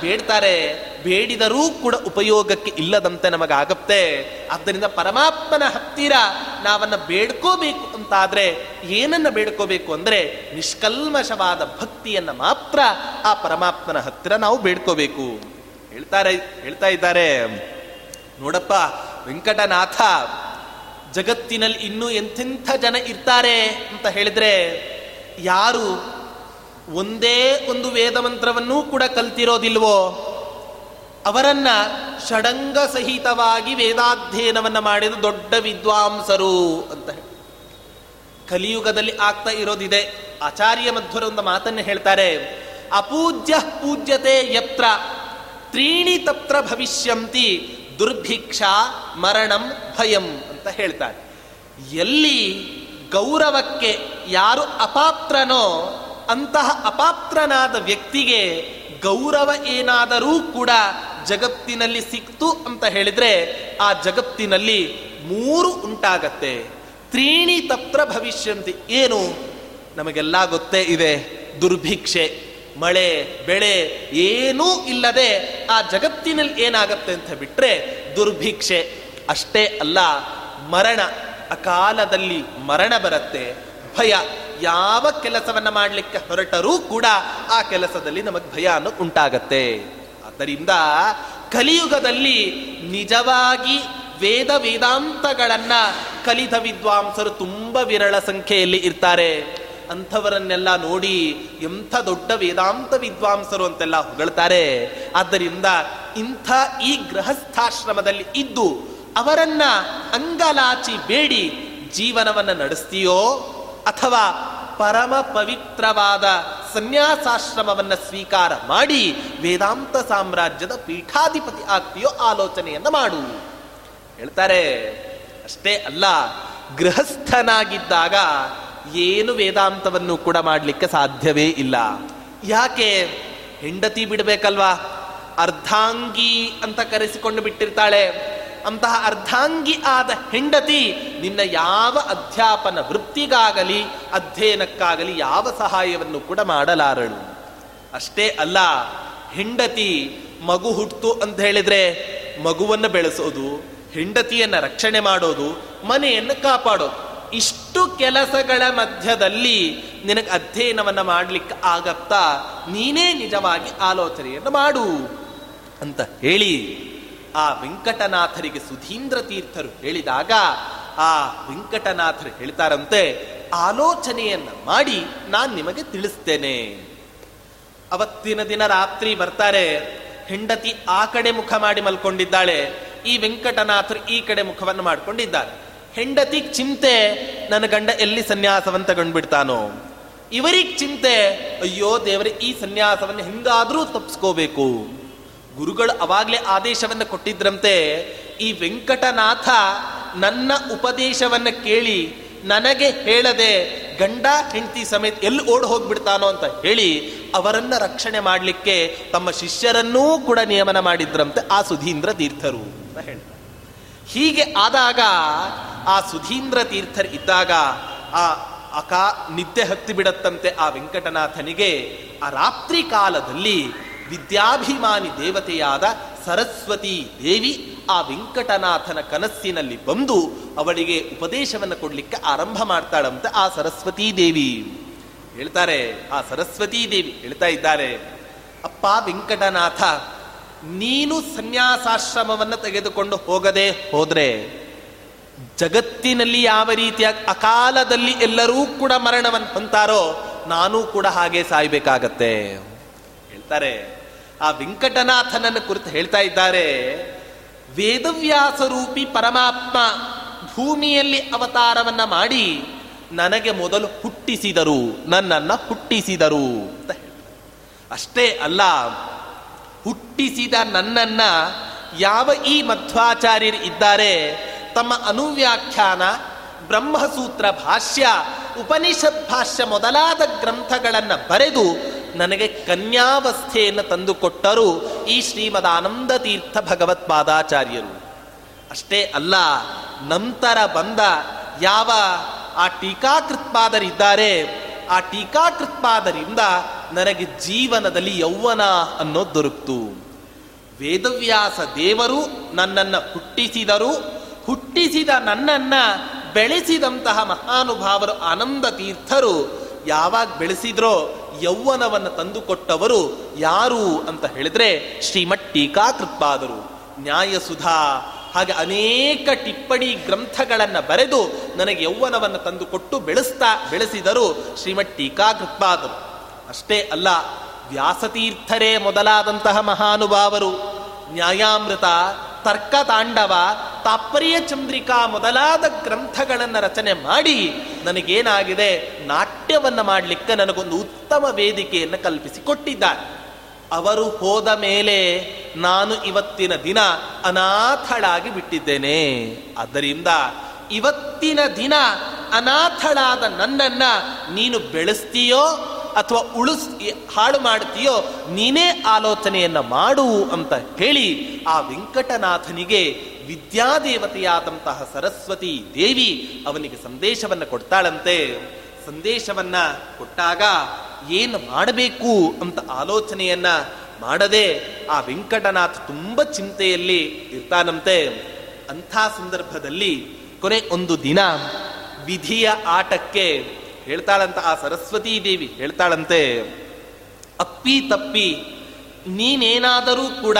ಬೇಡ್ತಾರೆ, ಬೇಡಿದರೂ ಕೂಡ ಉಪಯೋಗಕ್ಕೆ ಇಲ್ಲದಂತೆ ನಮಗಾಗತ್ತೆ. ಆದ್ದರಿಂದ ಪರಮಾತ್ಮನ ಹತ್ತಿರ ನಾವನ್ನ ಬೇಡ್ಕೋಬೇಕು ಅಂತಾದ್ರೆ ಏನನ್ನ ಬೇಡ್ಕೋಬೇಕು ಅಂದ್ರೆ ನಿಷ್ಕಲ್ಮಶವಾದ ಭಕ್ತಿಯನ್ನ ಮಾತ್ರ ಆ ಪರಮಾತ್ಮನ ಹತ್ತಿರ ನಾವು ಬೇಡ್ಕೋಬೇಕು. ಹೇಳ್ತಾರೆ, ಹೇಳ್ತಾ ಇದ್ದಾರೆ. ನೋಡಪ್ಪ, ವೆಂಕಟನಾಥ, ಜಗತ್ತಿನಲ್ಲಿ ಇನ್ನೂ ಎಂಥೆಂಥ ಜನ ಇರ್ತಾರೆ ಅಂತ ಹೇಳಿದ್ರೆ ಯಾರು ಒಂದೇ ಒಂದು ವೇದ ಮಂತ್ರವನ್ನೂ ಕೂಡ ಕಲ್ತಿರೋದಿಲ್ವೋ? ಅವರನ್ನ ಷಡಂಗ ಸಹಿತವಾಗಿ ವೇದಾಧ್ಯಯನವನ್ನು ಮಾಡಿದ ದೊಡ್ಡ ವಿದ್ವಾಂಸರು ಅಂತ ಹೇಳಿ. ಕಲಿಯುಗದಲ್ಲಿ ಆಗ್ತಾ ಇರೋದಿದೆ. ಆಚಾರ್ಯ ಮಧ್ವರ ಒಂದು ಮಾತನ್ನು ಹೇಳ್ತಾರೆ, ಅಪೂಜ್ಯ ಪೂಜ್ಯತೆ ಯತ್ರ, ತ್ರೀಣಿ ತತ್ರ ಭವಿಷ್ಯಂತಿ, ದುರ್ಭಿಕ್ಷಾ ಮರಣಂ ಭಯಂ ಅಂತ ಹೇಳ್ತಾರೆ. ಎಲ್ಲಿ ಗೌರವಕ್ಕೆ ಯಾರು ಅಪಾತ್ರನೋ ಅಂತಹ ಅಪಾತ್ರನಾದ ವ್ಯಕ್ತಿಗೆ ಗೌರವ ಏನಾದರೂ ಕೂಡ ಜಗತ್ತಿನಲ್ಲಿ ಸಿಕ್ತು ಅಂತ ಹೇಳಿದ್ರೆ ಆ ಜಗತ್ತಿನಲ್ಲಿ ಮೂರು ಉಂಟಾಗತ್ತೆ. ತ್ರೀಣಿ ತತ್ರ ಭವಿಷ್ಯಂತಿ. ಏನು? ನಮಗೆಲ್ಲ ಗೊತ್ತೇ ಇದೆ. ದುರ್ಭಿಕ್ಷೆ, ಮಳೆ, ಬೆಳೆ ಏನೂ ಇಲ್ಲದೆ ಆ ಜಗತ್ತಿನಲ್ಲಿ ಏನಾಗತ್ತೆ ಅಂತ ಬಿಟ್ರೆ ದುರ್ಭಿಕ್ಷೆ. ಅಷ್ಟೇ ಅಲ್ಲ, ಮರಣ, ಅಕಾಲದಲ್ಲಿ ಮರಣ ಬರುತ್ತೆ. ಭಯ ಯಾವ ಕೆಲಸವನ್ನ ಮಾಡಲಿಕ್ಕೆ ಹೊರಟರೂ ಕೂಡ ಆ ಕೆಲಸದಲ್ಲಿ ನಮಗೆ ಭಯ ಅನ್ನೋ ಉಂಟಾಗತ್ತೆ. ಆದ್ದರಿಂದ ಕಲಿಯುಗದಲ್ಲಿ ನಿಜವಾಗಿ ವೇದ ವೇದಾಂತಗಳನ್ನ ಕಲಿತ ವಿದ್ವಾಂಸರು ತುಂಬ ವಿರಳ ಸಂಖ್ಯೆಯಲ್ಲಿ ಇರ್ತಾರೆ. ಅಂಥವರನ್ನೆಲ್ಲ ನೋಡಿ ಎಂಥ ದೊಡ್ಡ ವೇದಾಂತ ವಿದ್ವಾಂಸರು ಅಂತೆಲ್ಲ ಹೊಗಳ್ತಾರೆ. ಆದ್ದರಿಂದ ಇಂಥ ಈ ಗೃಹಸ್ಥಾಶ್ರಮದಲ್ಲಿ ಇದ್ದು ಅವರನ್ನ ಅಂಗಲಾಚಿ ಬೇಡಿ ಜೀವನವನ್ನ ನಡೆಸ್ತೀಯೋ ಅಥವಾ ಪರಮ ಪವಿತ್ರವಾದ ಸನ್ಯಾಸಾಶ್ರಮವನ್ನು ಸ್ವೀಕಾರ ಮಾಡಿ ವೇದಾಂತ ಸಾಮ್ರಾಜ್ಯದ ಪೀಠಾಧಿಪತಿ ಆಗ್ತೀಯೋ ಆಲೋಚನೆಯನ್ನು ಮಾಡು. ಹೇಳ್ತಾರೆ, ಅಷ್ಟೇ ಅಲ್ಲ, ಗೃಹಸ್ಥನಾಗಿದ್ದಾಗ ಏನು ವೇದಾಂತವನ್ನು ಕೂಡ ಮಾಡಲಿಕ್ಕೆ ಸಾಧ್ಯವೇ ಇಲ್ಲ. ಯಾಕೆ? ಹೆಂಡತಿ ಬಿಡಬೇಕಲ್ವಾ? ಅರ್ಧಾಂಗಿ ಅಂತ ಕರೆಸಿಕೊಂಡು ಬಿಟ್ಟಿರ್ತಾಳೆ. ಅಂತಹ ಅರ್ಧಾಂಗಿ ಆದ ಹೆಂಡತಿ ನಿನ್ನ ಯಾವ ಅಧ್ಯಾಪನ ವೃತ್ತಿಗಾಗಲಿ, ಅಧ್ಯಯನಕ್ಕಾಗಲಿ ಯಾವ ಸಹಾಯವನ್ನು ಕೂಡ ಮಾಡಲಾರಳು. ಅಷ್ಟೇ ಅಲ್ಲ, ಹೆಂಡತಿ ಮಗು ಹುಟ್ಟಿತು ಅಂತ ಹೇಳಿದ್ರೆ ಮಗುವನ್ನು ಬೆಳೆಸೋದು, ಹೆಂಡತಿಯನ್ನ ರಕ್ಷಣೆ ಮಾಡೋದು, ಮನೆಯನ್ನು ಕಾಪಾಡೋದು. ಇಷ್ಟು ಕೆಲಸಗಳ ಮಧ್ಯದಲ್ಲಿ ನಿನಗೆ ಅಧ್ಯಯನವನ್ನು ಮಾಡಲಿಕ್ಕೆ ಆಗತ್ತಾ? ನೀನೇ ನಿಜವಾಗಿ ಆಲೋಚನೆಯನ್ನು ಮಾಡು ಅಂತ ಹೇಳಿ ಆ ವೆಂಕಟನಾಥರಿಗೆ ಸುಧೀಂದ್ರ ತೀರ್ಥರು ಹೇಳಿದಾಗ ಆ ವೆಂಕಟನಾಥರು ಹೇಳ್ತಾರಂತೆ, ಆಲೋಚನೆಯನ್ನ ಮಾಡಿ ನಾನು ನಿಮಗೆ ತಿಳಿಸ್ತೇನೆ. ಅವತ್ತಿನ ದಿನ ರಾತ್ರಿ ಬರ್ತಾರೆ, ಹೆಂಡತಿ ಆ ಕಡೆ ಮುಖ ಮಾಡಿ ಮಲ್ಕೊಂಡಿದ್ದಾಳೆ, ಈ ವೆಂಕಟನಾಥರು ಈ ಕಡೆ ಮುಖವನ್ನು ಮಾಡ್ಕೊಂಡಿದ್ದಾರೆ. ಹೆಂಡತಿ ಚಿಂತೆ, ನನ್ನ ಗಂಡ ಎಲ್ಲಿ ಸನ್ಯಾಸವನ್ನು ತಗೊಂಡ್ಬಿಡ್ತಾನೋ. ಇವರಿಗೆ ಚಿಂತೆ, ಅಯ್ಯೋ ದೇವರೇ, ಈ ಸನ್ಯಾಸವನ್ನು ಹೆಂಗಾದ್ರೂ ತಪ್ಪಿಸ್ಕೋಬೇಕು ಗುರುಗಳು ಅವಾಗಲೇ ಆದೇಶವನ್ನು ಕೊಟ್ಟಿದ್ರಂತೆ ಈ ವೆಂಕಟನಾಥ ನನ್ನ ಉಪದೇಶವನ್ನು ಕೇಳಿ ನನಗೆ ಹೇಳದೆ ಗಂಡ ಹೆಂಡತಿ ಸಮೇತ ಎಲ್ಲಿ ಓಡ್ ಹೋಗ್ಬಿಡ್ತಾನೋ ಅಂತ ಹೇಳಿ ಅವರನ್ನ ರಕ್ಷಣೆ ಮಾಡಲಿಕ್ಕೆ ತಮ್ಮ ಶಿಷ್ಯರನ್ನೂ ಕೂಡ ನಿಯಮನ ಮಾಡಿದ್ರಂತೆ ಆ ಸುಧೀಂದ್ರ ತೀರ್ಥರು ಅಂತ ಹೇಳ್ತಾರೆ. ಹೀಗೆ ಆದಾಗ ಆ ಸುಧೀಂದ್ರ ತೀರ್ಥರ್ ಇದ್ದಾಗ ಆ ಅಕಾ ನಿದ್ದೆ ಹತ್ತಿ ಬಿಡತ್ತಂತೆ ಆ ವೆಂಕಟನಾಥನಿಗೆ. ಆ ರಾತ್ರಿ ಕಾಲದಲ್ಲಿ ವಿದ್ಯಾಭಿಮಾನಿ ದೇವತೆಯಾದ ಸರಸ್ವತಿ ದೇವಿ ಆ ವೆಂಕಟನಾಥನ ಕನಸ್ಸಿನಲ್ಲಿ ಬಂದು ಅವಳಿಗೆ ಉಪದೇಶವನ್ನು ಕೊಡಲಿಕ್ಕೆ ಆರಂಭ ಮಾಡ್ತಾಳಂತೆ ಆ ಸರಸ್ವತೀ ದೇವಿ. ಹೇಳ್ತಾರೆ, ಆ ಸರಸ್ವತೀ ದೇವಿ ಹೇಳ್ತಾ ಇದ್ದಾರೆ, ಅಪ್ಪ ವೆಂಕಟನಾಥ, ನೀನು ಸನ್ಯಾಸಾಶ್ರಮವನ್ನು ತೆಗೆದುಕೊಂಡು ಹೋಗದೆ ಹೋದ್ರೆ ಜಗತ್ತಿನಲ್ಲಿ ಯಾವ ರೀತಿಯ ಅಕಾಲದಲ್ಲಿ ಎಲ್ಲರೂ ಕೂಡ ಮರಣವನ್ನು ಹೊಂತಾರೋ ನಾನು ಕೂಡ ಹಾಗೆ ಸಾಯ್ಬೇಕಾಗತ್ತೆ. ಹೇಳ್ತಾರೆ, ಆ ವೆಂಕಟನಾಥನನ್ನು ಕುರಿತು ಹೇಳ್ತಾ ಇದ್ದಾರೆ ವೇದವ್ಯಾಸರೂಪಿ ಪರಮಾತ್ಮ ಭೂಮಿಯಲ್ಲಿ ಅವತಾರವನ್ನ ಮಾಡಿ ನನಗೆ ಮೊದಲು ಹುಟ್ಟಿಸಿದರು, ನನ್ನನ್ನು ಹುಟ್ಟಿಸಿದರು ಅಂತ ಅಷ್ಟೇ ಅಲ್ಲ, ಹುಟ್ಟಿಸಿದ ನನ್ನನ್ನ ಯಾವ ಈ ಮಧ್ವಾಚಾರ್ಯರು ಇದ್ದಾರೆ, ತಮ್ಮ ಅನುವ್ಯಾಖ್ಯಾನ, ಬ್ರಹ್ಮಸೂತ್ರ ಭಾಷ್ಯ, ಉಪನಿಷತ್ ಭಾಷ್ಯ ಮೊದಲಾದ ಗ್ರಂಥಗಳನ್ನು ಬರೆದು ನನಗೆ ಕನ್ಯಾವಸ್ಥೆಯನ್ನು ತಂದುಕೊಟ್ಟರು ಈ ಶ್ರೀಮದ್ ಆನಂದ ತೀರ್ಥ ಭಗವತ್ಪಾದಾಚಾರ್ಯರು ಅಷ್ಟೇ ಅಲ್ಲ, ನಂತರ ಬಂದ ಯಾವ ಆ ಟೀಕಾಕೃತ್ಪಾದರಿದ್ದಾರೆ ಆ ಟೀಕಾಕೃತ್ಪಾದರಿಂದ ನನಗೆ ಜೀವನದಲ್ಲಿ ಯೌವನ ಅನ್ನೋದು ದೊರಕ್ತು. ವೇದವ್ಯಾಸ ದೇವರು ನನ್ನನ್ನು ಹುಟ್ಟಿಸಿದರು, ಹುಟ್ಟಿಸಿದ ನನ್ನನ್ನು ಬೆಳೆಸಿದಂತಹ ಮಹಾನುಭಾವರು ಆನಂದ ತೀರ್ಥರು. ಯಾವಾಗ ಬೆಳೆಸಿದ್ರೋ ಯೌವನವನ್ನು ತಂದುಕೊಟ್ಟವರು ಯಾರು ಅಂತ ಹೇಳಿದ್ರೆ ಶ್ರೀಮಠ್ ಟೀಕಾಕೃತ್ಪಾದರು ನ್ಯಾಯಸುಧಾ. ಹಾಗೆ ಅನೇಕ ಟಿಪ್ಪಣಿ ಗ್ರಂಥಗಳನ್ನು ಬರೆದು ನನಗೆ ಯೌವನವನ್ನು ತಂದುಕೊಟ್ಟು ಬೆಳೆಸ್ತಾ ಬೆಳೆಸಿದರು ಶ್ರೀಮಠ್ ಟೀಕಾಕೃತ್ಪಾದರು ಅಷ್ಟೇ ಅಲ್ಲ, ವ್ಯಾಸತೀರ್ಥರೇ ಮೊದಲಾದಂತಹ ಮಹಾನುಭಾವರು. ನ್ಯಾಯಾಮೃತ ತರ್ಕ ತಾಂಡವ ತಾತ್ಪರ್ಯ ಚಂದ್ರಿಕಾ ಮೊದಲಾದ ಗ್ರಂಥಗಳನ್ನು ರಚನೆ ಮಾಡಿ ನನಗೇನಾಗಿದೆ, ನಾಟ್ಯವನ್ನು ಮಾಡಲಿಕ್ಕೆ ನನಗೊಂದು ಉತ್ತಮ ವೇದಿಕೆಯನ್ನು ಕಲ್ಪಿಸಿಕೊಟ್ಟಿದ್ದಾರೆ. ಅವರು ಹೋದ ಮೇಲೆ ನಾನು ಇವತ್ತಿನ ದಿನ ಅನಾಥಳಾಗಿ ಬಿಟ್ಟಿದ್ದೇನೆ. ಆದ್ದರಿಂದ ಇವತ್ತಿನ ದಿನ ಅನಾಥಳಾದ ನನ್ನನ್ನು ನೀನು ಬೆಳೆಸ್ತೀಯೋ ಅಥವಾ ಉಳಿಸ್, ಹಾಳು ಮಾಡ್ತೀಯೋ ನೀನೇ ಆಲೋಚನೆಯನ್ನು ಮಾಡು ಅಂತ ಹೇಳಿ ಆ ವೆಂಕಟನಾಥನಿಗೆ ವಿದ್ಯಾದೇವತೆಯಾದಂತಹ ಸರಸ್ವತಿ ದೇವಿ ಅವನಿಗೆ ಸಂದೇಶವನ್ನು ಕೊಡ್ತಾಳಂತೆ. ಸಂದೇಶವನ್ನ ಕೊಟ್ಟಾಗ ಏನು ಮಾಡಬೇಕು ಅಂತ ಆಲೋಚನೆಯನ್ನ ಮಾಡದೆ ಆ ವೆಂಕಟನಾಥ್ ತುಂಬ ಚಿಂತೆಯಲ್ಲಿ ಇರ್ತಾನಂತೆ. ಅಂಥ ಸಂದರ್ಭದಲ್ಲಿ ಕೊನೆ ಒಂದು ದಿನ ವಿಧಿಯ ಆಟಕ್ಕೆ ಹೇಳ್ತಾಳಂತ ಆ ಸರಸ್ವತೀ ದೇವಿ ಹೇಳ್ತಾಳಂತೆ, ಅಪ್ಪಿ ತಪ್ಪಿ ನೀನೇನಾದರೂ ಕೂಡ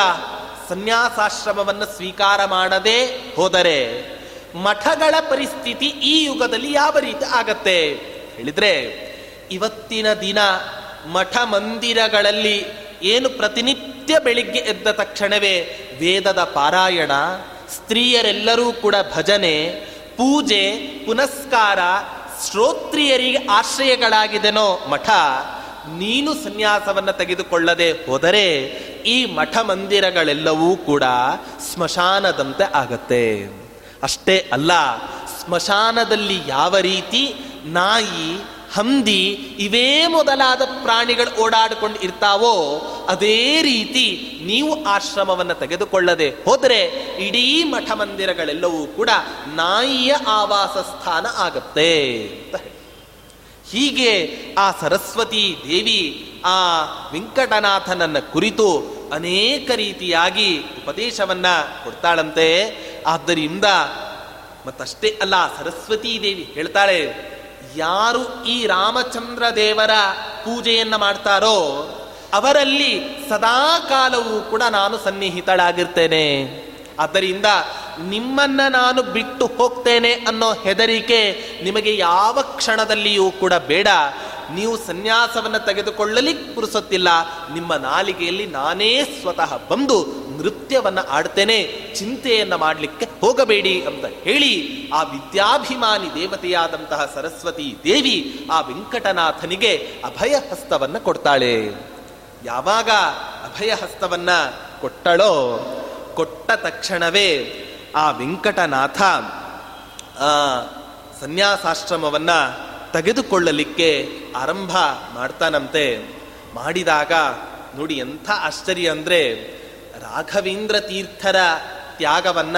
ಸನ್ಯಾಸಾಶ್ರಮವನ್ನು ಸ್ವೀಕಾರ ಮಾಡದೆ ಹೋದರೆ ಮಠಗಳ ಪರಿಸ್ಥಿತಿ ಈ ಯುಗದಲ್ಲಿ ಯಾವ ರೀತಿ ಆಗತ್ತೆ? ಹೇಳಿದ್ರೆ, ಇವತ್ತಿನ ದಿನ ಮಠ ಮಂದಿರಗಳಲ್ಲಿ ಏನು ಪ್ರತಿನಿತ್ಯ ಬೆಳಿಗ್ಗೆ ಎದ್ದ ತಕ್ಷಣವೇ ವೇದದ ಪಾರಾಯಣ, ಸ್ತ್ರೀಯರೆಲ್ಲರೂ ಕೂಡ ಭಜನೆ, ಪೂಜೆ, ಪುನಸ್ಕಾರ, ಶ್ರೋತ್ರಿಯರಿಗೆ ಆಶ್ರಯಗಳಾಗಿದೆನೋ ಮಠ, ನೀನು ಸನ್ಯಾಸವನ್ನು ತೆಗೆದುಕೊಳ್ಳದೆ ಹೋದರೆ ಈ ಮಠ ಮಂದಿರಗಳೆಲ್ಲವೂ ಕೂಡ ಸ್ಮಶಾನದಂತೆ ಆಗತ್ತೆ ಅಷ್ಟೇ ಅಲ್ಲ, ಸ್ಮಶಾನದಲ್ಲಿ ಯಾವ ರೀತಿ ನಾಯಿ, ಹಂದಿ ಇವೇ ಮೊದಲಾದ ಪ್ರಾಣಿಗಳು ಓಡಾಡಿಕೊಂಡು ಇರ್ತಾವೋ, ಅದೇ ರೀತಿ ನೀವು ಆಶ್ರಮವನ್ನು ತೆಗೆದುಕೊಳ್ಳದೆ ಹೋದರೆ ಇಡೀ ಮಠ ಮಂದಿರಗಳೆಲ್ಲವೂ ಕೂಡ ನಾಯಿಯ ಆವಾಸ ಸ್ಥಾನ ಆಗತ್ತೆ ಅಂತ. ಹೀಗೆ ಆ ಸರಸ್ವತಿ ದೇವಿ ಆ ವೆಂಕಟನಾಥನನ್ನ ಕುರಿತು ಅನೇಕ ರೀತಿಯಾಗಿ ಉಪದೇಶವನ್ನ ಕೊಡ್ತಾಳಂತೆ. ಆದ್ದರಿಂದ ಮತ್ತಷ್ಟೇ ಅಲ್ಲ, ಸರಸ್ವತೀ ದೇವಿ ಹೇಳ್ತಾಳೆ, ಯಾರು ಈ ರಾಮಚಂದ್ರ ದೇವರ ಪೂಜೆಯನ್ನು ಮಾಡ್ತಾರೋ, ಅವರಲ್ಲಿ ಸದಾ ಕಾಲವೂ ಕೂಡ ನಾನು ಸನ್ನಿಹಿತಳಾಗಿರ್ತೇನೆ. ಆದ್ದರಿಂದ ನಿಮ್ಮನ್ನ ನಾನು ಬಿಟ್ಟು ಹೋಗ್ತೇನೆ ಅನ್ನೋ ಹೆದರಿಕೆ ನಿಮಗೆ ಯಾವ ಕ್ಷಣದಲ್ಲಿಯೂ ಕೂಡ ಬೇಡ. ನೀವು ಸನ್ಯಾಸವನ್ನು ತೆಗೆದುಕೊಳ್ಳಲಿ ಪುರುಸೊತ್ತಿಲ್ಲ. ನಿಮ್ಮ ನಾಲಿಗೆಯಲ್ಲಿ ನಾನೇ ಸ್ವತಃ ಬಂದು ನೃತ್ಯವನ್ನ ಆಡ್ತೇನೆ. ಚಿಂತೆಯನ್ನ ಮಾಡಲಿಕ್ಕೆ ಹೋಗಬೇಡಿ ಅಂತ ಹೇಳಿ ಆ ವಿದ್ಯಾಭಿಮಾನಿ ದೇವತೆಯಾದಂತಹ ಸರಸ್ವತಿ ದೇವಿ ಆ ವೆಂಕಟನಾಥನಿಗೆ ಅಭಯ ಹಸ್ತವನ್ನು ಕೊಡ್ತಾಳೆ. ಯಾವಾಗ ಅಭಯ ಹಸ್ತವನ್ನು ಕೊಟ್ಟಳೋ ಕೊಟ್ಟ ತಕ್ಷಣವೇ ಆ ವೆಂಕಟನಾಥ ಸನ್ಯಾಸಾಶ್ರಮವನ್ನು ತೆಗೆದುಕೊಳ್ಳಲಿಕ್ಕೆ ಆರಂಭ ಮಾಡ್ತಾನಂತೆ. ಮಾಡಿದಾಗ ನೋಡಿ ಎಂಥ ಆಶ್ಚರ್ಯ ಅಂದರೆ ರಾಘವೇಂದ್ರ ತೀರ್ಥರ ತ್ಯಾಗವನ್ನ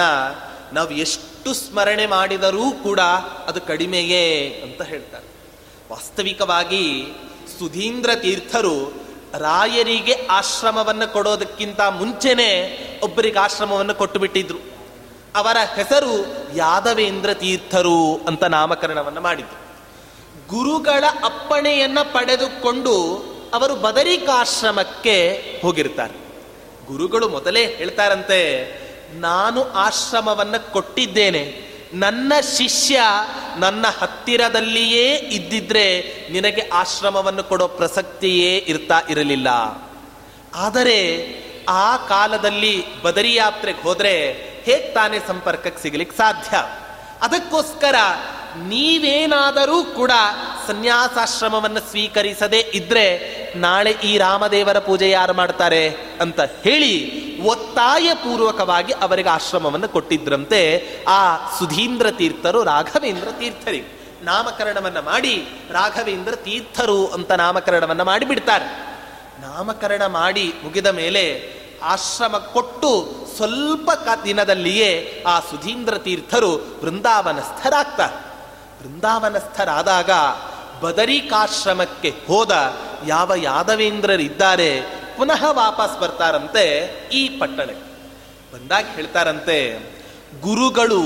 ನಾವು ಎಷ್ಟು ಸ್ಮರಣೆ ಮಾಡಿದರೂ ಕೂಡ ಅದು ಕಡಿಮೆಯೇ ಅಂತ ಹೇಳ್ತಾರೆ. ವಾಸ್ತವಿಕವಾಗಿ ಸುಧೀಂದ್ರ ತೀರ್ಥರು ರಾಯರಿಗೆ ಆಶ್ರಮವನ್ನು ಕೊಡೋದಕ್ಕಿಂತ ಮುಂಚೆನೆ ಒಬ್ಬರಿಗೆ ಆಶ್ರಮವನ್ನು ಕೊಟ್ಟು ಬಿಟ್ಟಿದ್ರು ಅವರ ಹೆಸರು ಯಾದವೇಂದ್ರ ತೀರ್ಥರು ಅಂತ ನಾಮಕರಣವನ್ನು ಮಾಡಿದ್ರು. ಗುರುಗಳ ಅಪ್ಪಣೆಯನ್ನ ಪಡೆದುಕೊಂಡು ಅವರು ಬದರಿಕಾಶ್ರಮಕ್ಕೆ ಹೋಗಿರ್ತಾರೆ. ಗುರುಗಳು ಮೊದಲೇ ಹೇಳ್ತಾರಂತೆ, ನಾನು ಆಶ್ರಮವನ್ನು ಕೊಟ್ಟಿದ್ದೇನೆ. ನನ್ನ ಶಿಷ್ಯ ನನ್ನ ಹತ್ತಿರದಲ್ಲಿಯೇ ಇದ್ದಿದ್ರೆ ನಿನಗೆ ಆಶ್ರಮವನ್ನು ಕೊಡೋ ಪ್ರಸಕ್ತಿಯೇ ಇರ್ತಾ ಇರಲಿಲ್ಲ. ಆದರೆ ಆ ಕಾಲದಲ್ಲಿ ಬದರಿ ಯಾತ್ರೆಗೆ ಹೋದ್ರೆ ಹೇಗ್ ತಾನೇ ಸಂಪರ್ಕಕ್ಕೆ ಸಿಗಲಿಕ್ಕೆ ಸಾಧ್ಯ? ಅದಕ್ಕೋಸ್ಕರ ನೀವೇನಾದರೂ ಕೂಡ ಸನ್ಯಾಸಾಶ್ರಮವನ್ನು ಸ್ವೀಕರಿಸದೇ ಇದ್ರೆ ನಾಳೆ ಈ ರಾಮದೇವರ ಪೂಜೆ ಯಾರು ಮಾಡ್ತಾರೆ ಅಂತ ಹೇಳಿ ಒತ್ತಾಯ ಪೂರ್ವಕವಾಗಿ ಅವರಿಗೆ ಆಶ್ರಮವನ್ನು ಕೊಟ್ಟಿದ್ರಂತೆ ಆ ಸುಧೀಂದ್ರ ತೀರ್ಥರು, ರಾಘವೇಂದ್ರ ತೀರ್ಥರಿಗೆ ನಾಮಕರಣವನ್ನು ಮಾಡಿ ರಾಘವೇಂದ್ರ ತೀರ್ಥರು ಅಂತ ನಾಮಕರಣವನ್ನು ಮಾಡಿಬಿಡ್ತಾರೆ. ನಾಮಕರಣ ಮಾಡಿ ಮುಗಿದ ಮೇಲೆ ಆಶ್ರಮ ಕೊಟ್ಟು ಸ್ವಲ್ಪ ದಿನದಲ್ಲಿಯೇ ಆ ಸುಧೀಂದ್ರ ತೀರ್ಥರು ವೃಂದಾವನಸ್ಥರಾಗ್ತಾರೆ. ವೃಂದಾವನಸ್ಥರಾದಾಗ ಬದರಿಕಾಶ್ರಮಕ್ಕೆ ಹೋದ ಯಾವ ಯಾದವೇಂದ್ರರಿದ್ದಾರೆ ಪುನಃ ವಾಪಸ್ ಬರ್ತಾರಂತೆ ಈ ಪಟ್ಟಣಕ್ಕೆ. ಬಂದಾಗ ಹೇಳ್ತಾರಂತೆ, ಗುರುಗಳು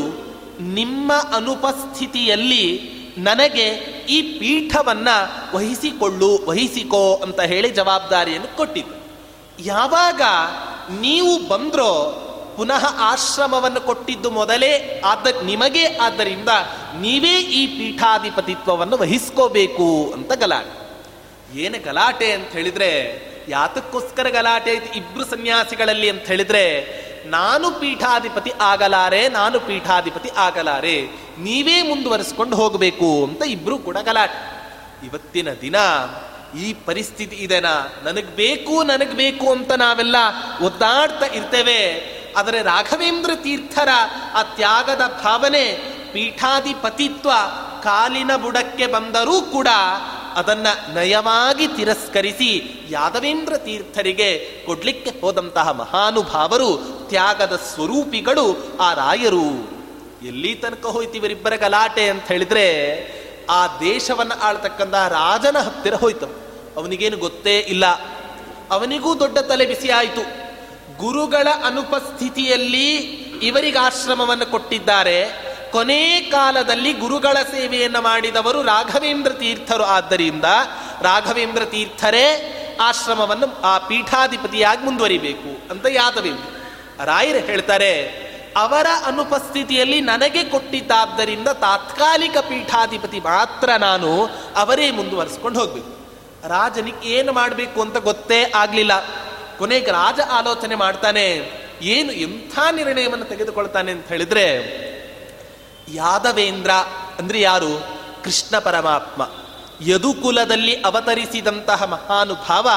ನಿಮ್ಮ ಅನುಪಸ್ಥಿತಿಯಲ್ಲಿ ನನಗೆ ಈ ಪೀಠವನ್ನ ವಹಿಸಿಕೊಳ್ಳು, ವಹಿಸಿಕೋ ಅಂತ ಹೇಳಿ ಜವಾಬ್ದಾರಿಯನ್ನು ಕೊಟ್ಟಿದ್ದು ಯಾವಾಗ ನೀವು ಬಂದ್ರೋ ಪುನಃ ಆಶ್ರಮವನ್ನು ಕೊಟ್ಟಿದ್ದು ಮೊದಲೇ, ಆದ ನಿಮಗೆ, ಆದ್ದರಿಂದ ನೀವೇ ಈ ಪೀಠಾಧಿಪತಿತ್ವವನ್ನು ವಹಿಸ್ಕೋಬೇಕು ಅಂತ ಗಲಾಟೆ. ಏನು ಗಲಾಟೆ ಅಂತ ಹೇಳಿದ್ರೆ, ಯಾತಕ್ಕೋಸ್ಕರ ಗಲಾಟೆ ಇಬ್ರು ಸನ್ಯಾಸಿಗಳಲ್ಲಿ ಅಂತ ಹೇಳಿದ್ರೆ, ನಾನು ಪೀಠಾಧಿಪತಿ ಆಗಲಾರೆ, ನಾನು ಪೀಠಾಧಿಪತಿ ಆಗಲಾರೆ, ನೀವೇ ಮುಂದುವರಿಸ್ಕೊಂಡು ಹೋಗಬೇಕು ಅಂತ ಇಬ್ರು ಕೂಡ ಗಲಾಟೆ. ಇವತ್ತಿನ ದಿನ ಈ ಪರಿಸ್ಥಿತಿ ಇದೆನಾ? ನನಗ್ ಬೇಕು ನನಗ್ ಬೇಕು ಅಂತ ನಾವೆಲ್ಲ ಒದ್ದಾಡ್ತಾ ಇರ್ತೇವೆ. ಆದರೆ ರಾಘವೇಂದ್ರ ತೀರ್ಥರ ಆ ತ್ಯಾಗದ ಭಾವನೆ ಪೀಠಾಧಿಪತಿತ್ವ ಕಾಲಿನ ಬುಡಕ್ಕೆ ಬಂದರೂ ಕೂಡ ಅದನ್ನ ನಯವಾಗಿ ತಿರಸ್ಕರಿಸಿ ಯಾದವೇಂದ್ರ ತೀರ್ಥರಿಗೆ ಕೊಡ್ಲಿಕ್ಕೆ ಹೋದಂತಹ ಮಹಾನುಭಾವರು ತ್ಯಾಗದ ಸ್ವರೂಪಿಗಳು ಆ ರಾಯರು. ಎಲ್ಲಿ ತನಕ ಹೋಯ್ತು ಇವರಿಬ್ಬರ ಗಲಾಟೆ ಅಂತ ಹೇಳಿದ್ರೆ ಆ ದೇಶವನ್ನು ಆಳ್ತಕ್ಕಂತಹ ರಾಜನ ಹತ್ತಿರ ಹೋಯ್ತು ಅವನಿಗೇನು ಗೊತ್ತೇ ಇಲ್ಲ. ಅವನಿಗೂ ದೊಡ್ಡ ತಲೆ ಬಿಸಿ ಆಯಿತು ಗುರುಗಳ ಅನುಪಸ್ಥಿತಿಯಲ್ಲಿ ಇವರಿಗೆ ಆಶ್ರಮವನ್ನು ಕೊಟ್ಟಿದ್ದಾರೆ. ಕೊನೆ ಕಾಲದಲ್ಲಿ ಗುರುಗಳ ಸೇವೆಯನ್ನು ಮಾಡಿದವರು ರಾಘವೇಂದ್ರ ತೀರ್ಥರು. ಆದ್ದರಿಂದ ರಾಘವೇಂದ್ರ ತೀರ್ಥರೇ ಆಶ್ರಮವನ್ನು ಆ ಪೀಠಾಧಿಪತಿಯಾಗಿ ಮುಂದುವರಿಬೇಕು ಅಂತ ಯಾದವೇಂದ್ರ ರಾಯರು ಹೇಳ್ತಾರೆ, ಅವರ ಅನುಪಸ್ಥಿತಿಯಲ್ಲಿ ನನಗೆ ಕೊಟ್ಟಿದ್ದಾದ್ದರಿಂದ ತಾತ್ಕಾಲಿಕ ಪೀಠಾಧಿಪತಿ ಮಾತ್ರ ನಾನು ಅವರೇ ಮುಂದುವರಿಸ್ಕೊಂಡು ಹೋಗ್ಬೇಕು. ರಾಜನಿಗೆ ಏನು ಮಾಡಬೇಕು ಅಂತ ಗೊತ್ತೇ ಆಗ್ಲಿಲ್ಲ. ಕೊನೆಗೆ ರಾಜ ಆಲೋಚನೆ ಮಾಡ್ತಾನೆ, ಏನು ಎಂಥ ನಿರ್ಣಯವನ್ನು ತೆಗೆದುಕೊಳ್ತಾನೆ ಅಂತ ಹೇಳಿದ್ರೆ, ಯಾದವೇಂದ್ರ ಅಂದ್ರೆ ಯಾರು? ಕೃಷ್ಣ ಪರಮಾತ್ಮ. ಯದುಕುಲದಲ್ಲಿ ಅವತರಿಸಿದಂತಹ ಮಹಾನುಭಾವ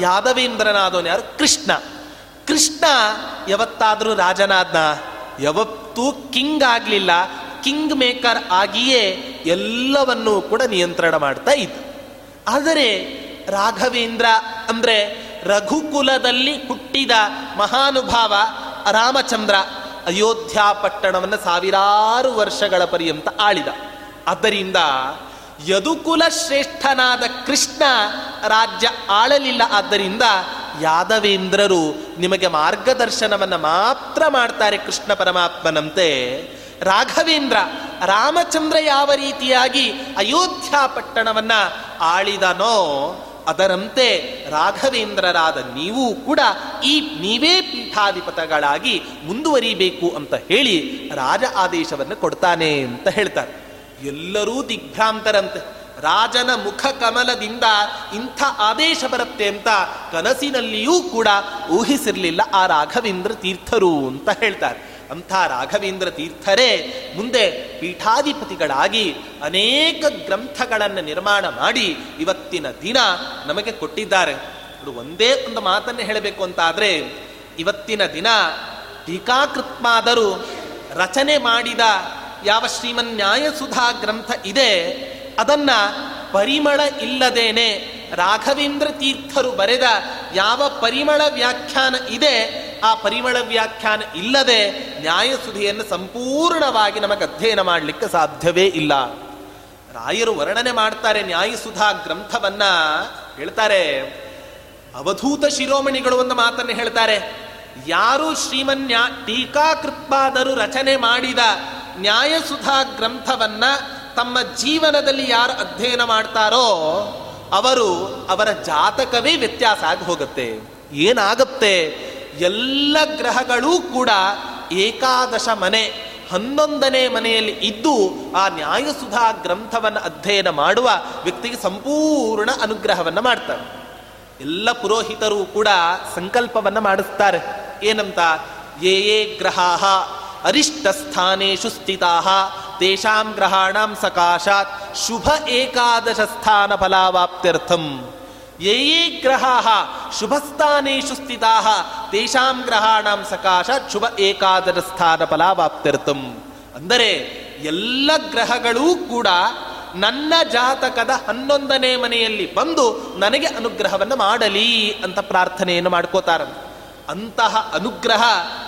ಯಾದವೇಂದ್ರನಾದವನು ಯಾರು? ಕೃಷ್ಣ. ಕೃಷ್ಣ ಯಾವತ್ತಾದರೂ ರಾಜನಾದ್ನ? ಯಾವತ್ತೂ ಕಿಂಗ್ ಆಗಲಿಲ್ಲ. ಕಿಂಗ್ ಮೇಕರ್ ಆಗಿಯೇ ಎಲ್ಲವನ್ನೂ ಕೂಡ ನಿಯಂತ್ರಣ ಮಾಡ್ತಾ ಇದ್ದ. ಆದರೆ ರಾಘವೇಂದ್ರ ಅಂದ್ರೆ ರಘುಕುಲದಲ್ಲಿ ಹುಟ್ಟಿದ ಮಹಾನುಭಾವ ರಾಮಚಂದ್ರ ಅಯೋಧ್ಯ ಪಟ್ಟಣವನ್ನು ಸಾವಿರಾರು ವರ್ಷಗಳ ಪರ್ಯಂತ ಆಳಿದ. ಆದ್ದರಿಂದ ಯದುಕುಲ ಶ್ರೇಷ್ಠನಾದ ಕೃಷ್ಣ ರಾಜ್ಯ ಆಳಲಿಲ್ಲ. ಆದ್ದರಿಂದ ಯಾದವೇಂದ್ರರು ನಿಮಗೆ ಮಾರ್ಗದರ್ಶನವನ್ನು ಮಾತ್ರ ಮಾಡ್ತಾರೆ ಕೃಷ್ಣ ಪರಮಾತ್ಮನಂತೆ. ರಾಘವೇಂದ್ರ ರಾಮಚಂದ್ರ ಯಾವ ರೀತಿಯಾಗಿ ಅಯೋಧ್ಯ ಪಟ್ಟಣವನ್ನ ಆಳಿದನೋ ಅದರಂತೆ ರಾಘವೇಂದ್ರರಾದ ನೀವು ಕೂಡ ಈ ನೀವೇ ಪೀಠಾಧಿಪತಗಳಾಗಿ ಮುಂದುವರಿಬೇಕು ಅಂತ ಹೇಳಿ ರಾಜ ಆದೇಶವನ್ನು ಕೊಡ್ತಾನೆ ಅಂತ ಹೇಳ್ತಾರೆ. ಎಲ್ಲರೂ ದಿಗ್ಭ್ರಾಂತರಂತೆ. ರಾಜನ ಮುಖ ಕಮಲದಿಂದ ಇಂಥ ಆದೇಶ ಬರುತ್ತೆ ಅಂತ ಕನಸಿನಲ್ಲಿಯೂ ಕೂಡ ಊಹಿಸಿರಲಿಲ್ಲ ಆ ರಾಘವೇಂದ್ರ ತೀರ್ಥರು ಅಂತ ಹೇಳ್ತಾರೆ. ಅಂಥ ರಾಘವೇಂದ್ರ ತೀರ್ಥರೇ ಮುಂದೆ ಪೀಠಾಧಿಪತಿಗಳಾಗಿ ಅನೇಕ ಗ್ರಂಥಗಳನ್ನು ನಿರ್ಮಾಣ ಮಾಡಿ ಇವತ್ತಿನ ದಿನ ನಮಗೆ ಕೊಟ್ಟಿದ್ದಾರೆ. ಅದು ಒಂದೇ ಒಂದು ಮಾತನ್ನು ಹೇಳಬೇಕು ಅಂತ ಆದ್ರೆ ಇವತ್ತಿನ ದಿನ ಟೀಕಾಕೃತ್ಮಾದರೂ ರಚನೆ ಮಾಡಿದ ಯಾವ ಶ್ರೀಮನ್ ನ್ಯಾಯಸುಧಾ ಗ್ರಂಥ ಇದೆ, ಅದನ್ನ ಪರಿಮಳ ಇಲ್ಲದೇನೆ ರಾಘವೇಂದ್ರ ತೀರ್ಥರು ಬರೆದ ಯಾವ ಪರಿಮಳ ವ್ಯಾಖ್ಯಾನ ಇದೆ ಆ ಪರಿಮಳ ವ್ಯಾಖ್ಯಾನ ಇಲ್ಲದೆ ನ್ಯಾಯಸುಧಿಯನ್ನು ಸಂಪೂರ್ಣವಾಗಿ ನಮಗೆ ಅಧ್ಯಯನ ಮಾಡಲಿಕ್ಕೆ ಸಾಧ್ಯವೇ ಇಲ್ಲ. ರಾಯರು ವರ್ಣನೆ ಮಾಡ್ತಾರೆ ನ್ಯಾಯಸುಧಾ ಗ್ರಂಥವನ್ನ. ಹೇಳ್ತಾರೆ, ಅವಧೂತ ಶಿರೋಮಣಿಗಳು ಒಂದು ಮಾತನ್ನು ಹೇಳ್ತಾರೆ, ಯಾರು ಶ್ರೀಮನ್ಯ ಟೀಕಾಕೃತ್ಪಾದರು ರಚನೆ ಮಾಡಿದ ನ್ಯಾಯಸುಧಾ ಗ್ರಂಥವನ್ನ ತಮ್ಮ ಜೀವನದಲ್ಲಿ ಯಾರು ಅಧ್ಯಯನ ಮಾಡ್ತಾರೋ, ಅವರು ಅವರ ಜಾತಕವೇ ವ್ಯತ್ಯಾಸ ಆಗಿ ಹೋಗುತ್ತೆ. ಏನಾಗುತ್ತೆ? ಎಲ್ಲ ಗ್ರಹಗಳೂ ಕೂಡ ಏಕಾದಶ ಮನೆ, ಹನ್ನೊಂದನೇ ಮನೆಯಲ್ಲಿ ಇದ್ದು ಆ ನ್ಯಾಯಸುಧಾ ಗ್ರಂಥವನ್ನು ಅಧ್ಯಯನ ಮಾಡುವ ವ್ಯಕ್ತಿಗೆ ಸಂಪೂರ್ಣ ಅನುಗ್ರಹವನ್ನು ಮಾಡ್ತಾರೆ. ಎಲ್ಲ ಪುರೋಹಿತರು ಕೂಡ ಸಂಕಲ್ಪವನ್ನು ಮಾಡಿಸ್ತಾರೆ. ಏನಂತ? ಯೇ ಯೇ ಗ್ರಹ, ಅರಿಷ್ಟ ಸ್ಥಾನೇಶು ಸ್ಥಿತಾ, ತೇಷಾಂ ಗ್ರಹಾಣಾಂ ಸಕಾಶಾತ್, ಶುಭ ಏಕಾದಶ ಸ್ಥಾನ ಫಲಾವಾಪ್ತ್ಯರ್ಥಂ. ಯೇ ಯೇ ಗ್ರಹ ಶುಭಸ್ಥಾನೇಶು ಸ್ಥಿತಾಹ ತೇಷಾಂ ಗ್ರಹಾಣಾಂ ಸಕಾಶ ಶುಭ ಏಕಾದರ ಸ್ಥಾನ ಫಲಾವಾಪ್ತಿರ್ತಂ ಅಂದರೆ ಎಲ್ಲ ಗ್ರಹಗಳೂ ಕೂಡ ನನ್ನ ಜಾತಕದ ಹನ್ನೊಂದನೇ ಮನೆಯಲ್ಲಿ ಬಂದು ನನಗೆ ಅನುಗ್ರಹವನ್ನು ಮಾಡಲಿ ಅಂತ ಪ್ರಾರ್ಥನೆಯನ್ನು ಮಾಡ್ಕೋತಾರಂತೆ. ಅಂತಹ ಅನುಗ್ರಹ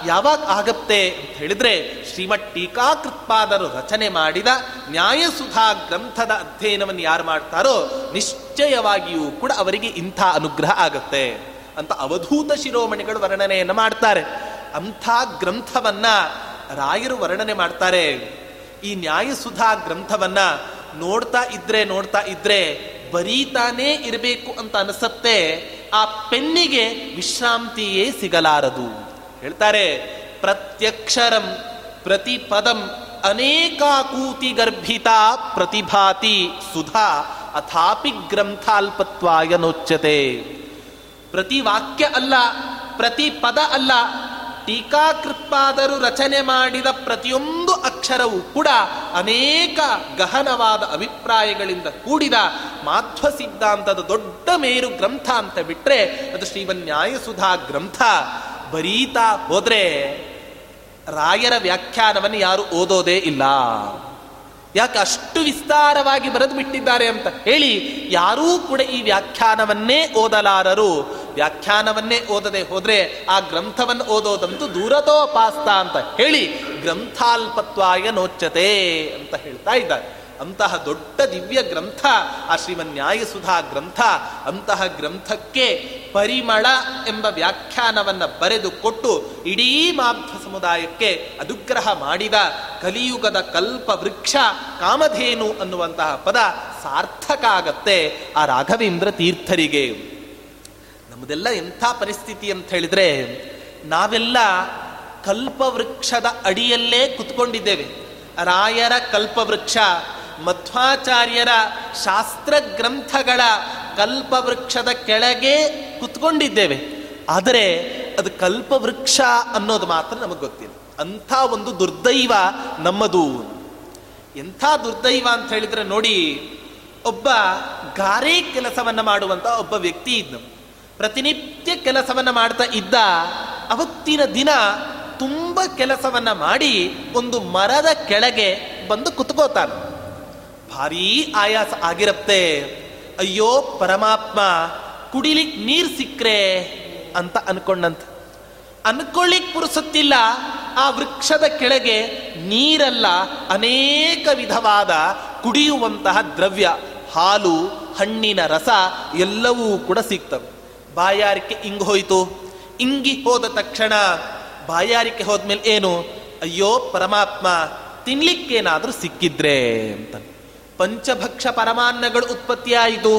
ಯಾವಾಗ ಆಗತ್ತೆ ಅಂತ ಹೇಳಿದ್ರೆ ಶ್ರೀಮಠ್ ಟೀಕಾಕೃತ್ಪಾದರು ರಚನೆ ಮಾಡಿದ ನ್ಯಾಯಸುಧಾ ಗ್ರಂಥದ ಅಧ್ಯಯನವನ್ನು ಯಾರು ಮಾಡ್ತಾರೋ ನಿಶ್ಚಯವಾಗಿಯೂ ಕೂಡ ಅವರಿಗೆ ಇಂಥ ಅನುಗ್ರಹ ಆಗತ್ತೆ ಅಂತ ಅವಧೂತ ಶಿರೋಮಣಿಗಳು ವರ್ಣನೆಯನ್ನು ಮಾಡ್ತಾರೆ. ಅಂಥ ಗ್ರಂಥವನ್ನ ರಾಯರು ವರ್ಣನೆ ಮಾಡ್ತಾರೆ. ಈ ನ್ಯಾಯಸುಧಾ ಗ್ರಂಥವನ್ನ ನೋಡ್ತಾ ಇದ್ರೆ ನೋಡ್ತಾ ಇದ್ರೆ ಬರೀತಾನೇ ಇರಬೇಕು ಅಂತ ಅನಿಸತ್ತೆ, ಆ ಪೆನ್ನಿಗೆ ವಿಶ್ರಾಂತಿಯೇ ಸಿಗಲಾರದು. ಹೇಳ್ತಾರೆ, ಪ್ರತ್ಯಕ್ಷರಂ ಪ್ರತಿಪದಂ ಅನೇಕಾಕೂತಿ ಗರ್ಭಿತ ಪ್ರತಿಭಾತಿ ಸುಧಾ ಅಥಾಪಿ ಗ್ರಂಥಾಲ್ಪತ್ವಾಯನೋಚ್ಯತೆ ಪ್ರತಿ ವಾಕ್ಯ ಅಲ್ಲ ಪ್ರತಿ ಪದ ಅಲ್ಲ ಟೀಕಾಕೃತ್ಪಾದರು ರಚನೆ ಮಾಡಿದ ಪ್ರತಿಯೊಂದು ಅಕ್ಷರವೂ ಕೂಡ ಅನೇಕ ಗಹನವಾದ ಅಭಿಪ್ರಾಯಗಳಿಂದ ಕೂಡಿದ ಮಾಧ್ವ ಸಿದ್ಧಾಂತದ ದೊಡ್ಡ ಮೇರು ಗ್ರಂಥ ಅಂತ ಬಿಟ್ಟರೆ ಅದು ಶ್ರೀವನ್ಯಾಯಸುಧಾ ಗ್ರಂಥ. ಬರೀತಾ ಹೋದರೆ ರಾಯರ ವ್ಯಾಖ್ಯಾನವನ್ನು ಯಾರು ಓದೋದೇ ಇಲ್ಲ. ಯಾಕೆ ಅಷ್ಟು ವಿಸ್ತಾರವಾಗಿ ಬರೆದು ಬಿಟ್ಟಿದ್ದಾರೆ ಅಂತ ಹೇಳಿ ಯಾರೂ ಕೂಡ ಈ ವ್ಯಾಖ್ಯಾನವನ್ನೇ ಓದಲಾರರು. ವ್ಯಾಖ್ಯಾನವನ್ನೇ ಓದದೆ ಹೋದರೆ ಆ ಗ್ರಂಥವನ್ನು ಓದೋದಂತೂ ದೂರತೋಪಾಸ್ತ ಅಂತ ಹೇಳಿ ಗ್ರಂಥಾಲ್ಪತ್ವಾಯ ನೋಚ್ಚತೆ ಅಂತ ಹೇಳ್ತಾ ಇದ್ದಾರೆ. ಅಂತಹ ದೊಡ್ಡ ದಿವ್ಯ ಗ್ರಂಥ, ಆ ಶ್ರೀಮನ್ ನ್ಯಾಯಸುಧಾ ಗ್ರಂಥ, ಅಂತಹ ಗ್ರಂಥಕ್ಕೆ ಪರಿಮಳ ಎಂಬ ವ್ಯಾಖ್ಯಾನವನ್ನು ಬರೆದು ಕೊಟ್ಟು ಇಡೀ ಮಾಧ್ವ ಸಮುದಾಯಕ್ಕೆ ಅನುಗ್ರಹ ಮಾಡಿದ ಕಲಿಯುಗದ ಕಲ್ಪ ವೃಕ್ಷ ಕಾಮಧೇನು ಅನ್ನುವಂತಹ ಪದ ಸಾರ್ಥಕ ಆಗತ್ತೆ ಆ ರಾಘವೇಂದ್ರ ತೀರ್ಥರಿಗೆ. ನಮ್ಮದೆಲ್ಲ ಎಂಥ ಪರಿಸ್ಥಿತಿ ಅಂತ ಹೇಳಿದ್ರೆ, ನಾವೆಲ್ಲ ಕಲ್ಪವೃಕ್ಷದ ಅಡಿಯಲ್ಲೇ ಕುತ್ಕೊಂಡಿದ್ದೇವೆ. ರಾಯರ ಕಲ್ಪವೃಕ್ಷ ಮಧ್ವಾಚಾರ್ಯರ ಶಾಸ್ತ್ರ ಗ್ರಂಥಗಳ ಕಲ್ಪವೃಕ್ಷದ ಕೆಳಗೆ ಕುತ್ಕೊಂಡಿದ್ದೇವೆ. ಆದರೆ ಅದು ಕಲ್ಪವೃಕ್ಷ ಅನ್ನೋದು ಮಾತ್ರ ನಮಗೆ ಗೊತ್ತಿಲ್ಲ. ಅಂಥ ಒಂದು ದುರ್ದೈವ ನಮ್ಮದು. ಎಂಥ ದುರ್ದೈವ ಅಂತ ಹೇಳಿದ್ರೆ ನೋಡಿ, ಒಬ್ಬ ಗಾರೆ ಕೆಲಸವನ್ನ ಮಾಡುವಂತ ಒಬ್ಬ ವ್ಯಕ್ತಿ ಇದ್ದ ಪ್ರತಿನಿತ್ಯ ಕೆಲಸವನ್ನ ಮಾಡ್ತಾ ಇದ್ದ ಅವತ್ತಿನ ದಿನ ತುಂಬ ಕೆಲಸವನ್ನ ಮಾಡಿ ಒಂದು ಮರದ ಕೆಳಗೆ ಬಂದು ಕುತ್ಕೋತಾನೆ. ಭಾರೀ ಆಯಾಸ ಆಗಿರತ್ತೆ. ಅಯ್ಯೋ, ಪರಮಾತ್ಮ, ಕುಡಿಲಿಕ್ ನೀರ್ ಸಿಕ್ಕ್ರೆ ಅಂತ ಅನ್ಕೊಂಡಂತ. ಅನ್ಕೊಳ್ಳಿಕ್ ಪುರುಸತ್ತಿಲ್ಲ, ಆ ವೃಕ್ಷದ ಕೆಳಗೆ ನೀರಲ್ಲ, ಅನೇಕ ವಿಧವಾದ ಕುಡಿಯುವಂತಹ ದ್ರವ್ಯ, ಹಾಲು, ಹಣ್ಣಿನ ರಸ ಎಲ್ಲವೂ ಕೂಡ ಸಿಗ್ತವೆ. ಬಾಯಾರಿಕೆ ಇಂಗ್ ಹೋಯಿತು. ಇಂಗಿ ಹೋದ ತಕ್ಷಣ ಬಾಯಾರಿಕೆ ಹೋದ್ಮೇಲೆ ಏನು? ಅಯ್ಯೋ, ಪರಮಾತ್ಮ, ತಿನ್ಲಿಕ್ಕೇನಾದರೂ ಸಿಕ್ಕಿದ್ರೆ ಅಂತ. ಪಂಚಭಕ್ಷ ಪರಮಾನ್ನಗಳು ಉತ್ಪತ್ತಿಯಾಯಿತು.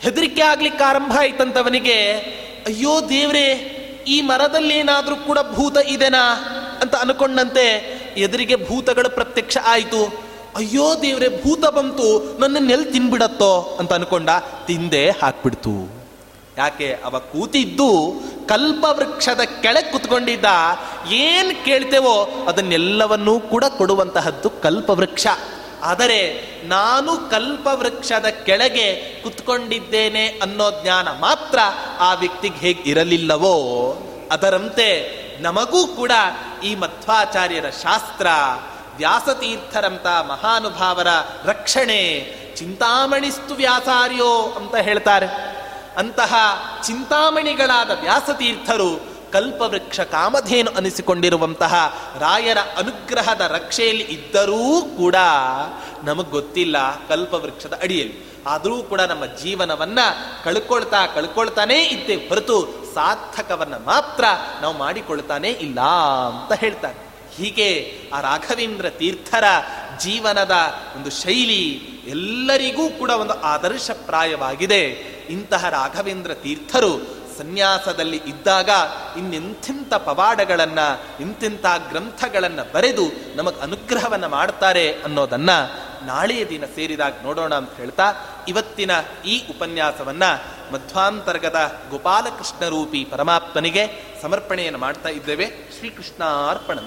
ಹೆದರಿಕೆ ಆಗ್ಲಿಕ್ಕೆ ಆರಂಭ ಆಯ್ತಂತವನಿಗೆ, ಅಯ್ಯೋ ದೇವ್ರೇ, ಈ ಮರದಲ್ಲಿ ಏನಾದರೂ ಕೂಡ ಭೂತ ಇದೆನಾ? ಅಂತ ಅನ್ಕೊಂಡಂತೆ ಎದುರಿಗೆ ಭೂತಗಳು ಪ್ರತ್ಯಕ್ಷ ಆಯಿತು. ಅಯ್ಯೋ ದೇವ್ರೆ, ಭೂತ ಬಂತು ನನ್ನನ್ನೆಲ್ಲಿ ತಿನ್ಬಿಡತ್ತೋ? ಅಂತ ಅನ್ಕೊಂಡ. ತಿಂದೆ ಹಾಕ್ಬಿಡ್ತು. ಯಾಕೆ, ಅವ ಕೂತಿದ್ದು ಕಲ್ಪವೃಕ್ಷದ ಕೆಳಗೆ ಕುತ್ಕೊಂಡಿದ್ದ. ಏನ್ ಕೇಳ್ತೇವೋ ಅದನ್ನೆಲ್ಲವನ್ನೂ ಕೂಡ ಕೊಡುವಂತಹದ್ದು ಕಲ್ಪವೃಕ್ಷ. ಆದರೆ ನಾನು ಕಲ್ಪವೃಕ್ಷದ ಕೆಳಗೆ ಕುತ್ಕೊಂಡಿದ್ದೇನೆ ಅನ್ನೋ ಜ್ಞಾನ ಮಾತ್ರ ಆ ವ್ಯಕ್ತಿಗೆ ಹೇಗೆ ಇರಲಿಲ್ಲವೋ ಅದರಂತೆ ನಮಗೂ ಕೂಡ ಈ ಮಧ್ವಾಚಾರ್ಯರ ಶಾಸ್ತ್ರ ವ್ಯಾಸತೀರ್ಥರಂತ ಮಹಾನುಭಾವರ ರಕ್ಷಣೆ, ಚಿಂತಾಮಣಿಸ್ತು ವ್ಯಾಸಾರ್ಯೋ ಅಂತ ಹೇಳ್ತಾರೆ. ಅಂತಹ ಚಿಂತಾಮಣಿಗಳಾದ ವ್ಯಾಸತೀರ್ಥರು ಕಲ್ಪವೃಕ್ಷ ಕಾಮಧೇನು ಅನಿಸಿಕೊಂಡಿರುವಂತಹ ರಾಯರ ಅನುಗ್ರಹದ ರಕ್ಷೆಯಲ್ಲಿ ಇದ್ದರೂ ಕೂಡ ನಮಗೆ ಗೊತ್ತಿಲ್ಲ ಕಲ್ಪವೃಕ್ಷದ ಅಡಿಯಲ್ಲಿ. ಆದರೂ ಕೂಡ ನಮ್ಮ ಜೀವನವನ್ನ ಕಳ್ಕೊಳ್ತಾ ಕಳ್ಕೊಳ್ತಾನೇ ಇದ್ದೇ ಹೊರತು ಸಾರ್ಥಕವನ್ನ ಮಾತ್ರ ನಾವು ಮಾಡಿಕೊಳ್ತಾನೆ ಇಲ್ಲ ಅಂತ ಹೇಳ್ತಾರೆ. ಹೀಗೆ ಆ ರಾಘವೇಂದ್ರ ತೀರ್ಥರ ಜೀವನದ ಒಂದು ಶೈಲಿ ಎಲ್ಲರಿಗೂ ಕೂಡ ಒಂದು ಆದರ್ಶಪ್ರಾಯವಾಗಿದೆ. ಇಂತಹ ರಾಘವೇಂದ್ರ ತೀರ್ಥರು ಸನ್ಯಾಸದಲ್ಲಿ ಇದ್ದಾಗ ಇನ್ನೆಂಥಿಂಥ ಪವಾಡಗಳನ್ನು ಇಂತಿಂಥ ಗ್ರಂಥಗಳನ್ನು ಬರೆದು ನಮಗೆ ಅನುಗ್ರಹವನ್ನ ಮಾಡ್ತಾರೆ ಅನ್ನೋದನ್ನ ನಾಳೆಯ ದಿನ ಸೇರಿದಾಗ ನೋಡೋಣ ಅಂತ ಹೇಳ್ತಾ ಇವತ್ತಿನ ಈ ಉಪನ್ಯಾಸವನ್ನ ಮಧ್ವಾಂತರ್ಗದ ಗೋಪಾಲಕೃಷ್ಣ ರೂಪಿ ಪರಮಾತ್ಮನಿಗೆ ಸಮರ್ಪಣೆಯನ್ನು ಮಾಡ್ತಾ ಇದ್ದೇವೆ. ಶ್ರೀಕೃಷ್ಣ ಅರ್ಪಣ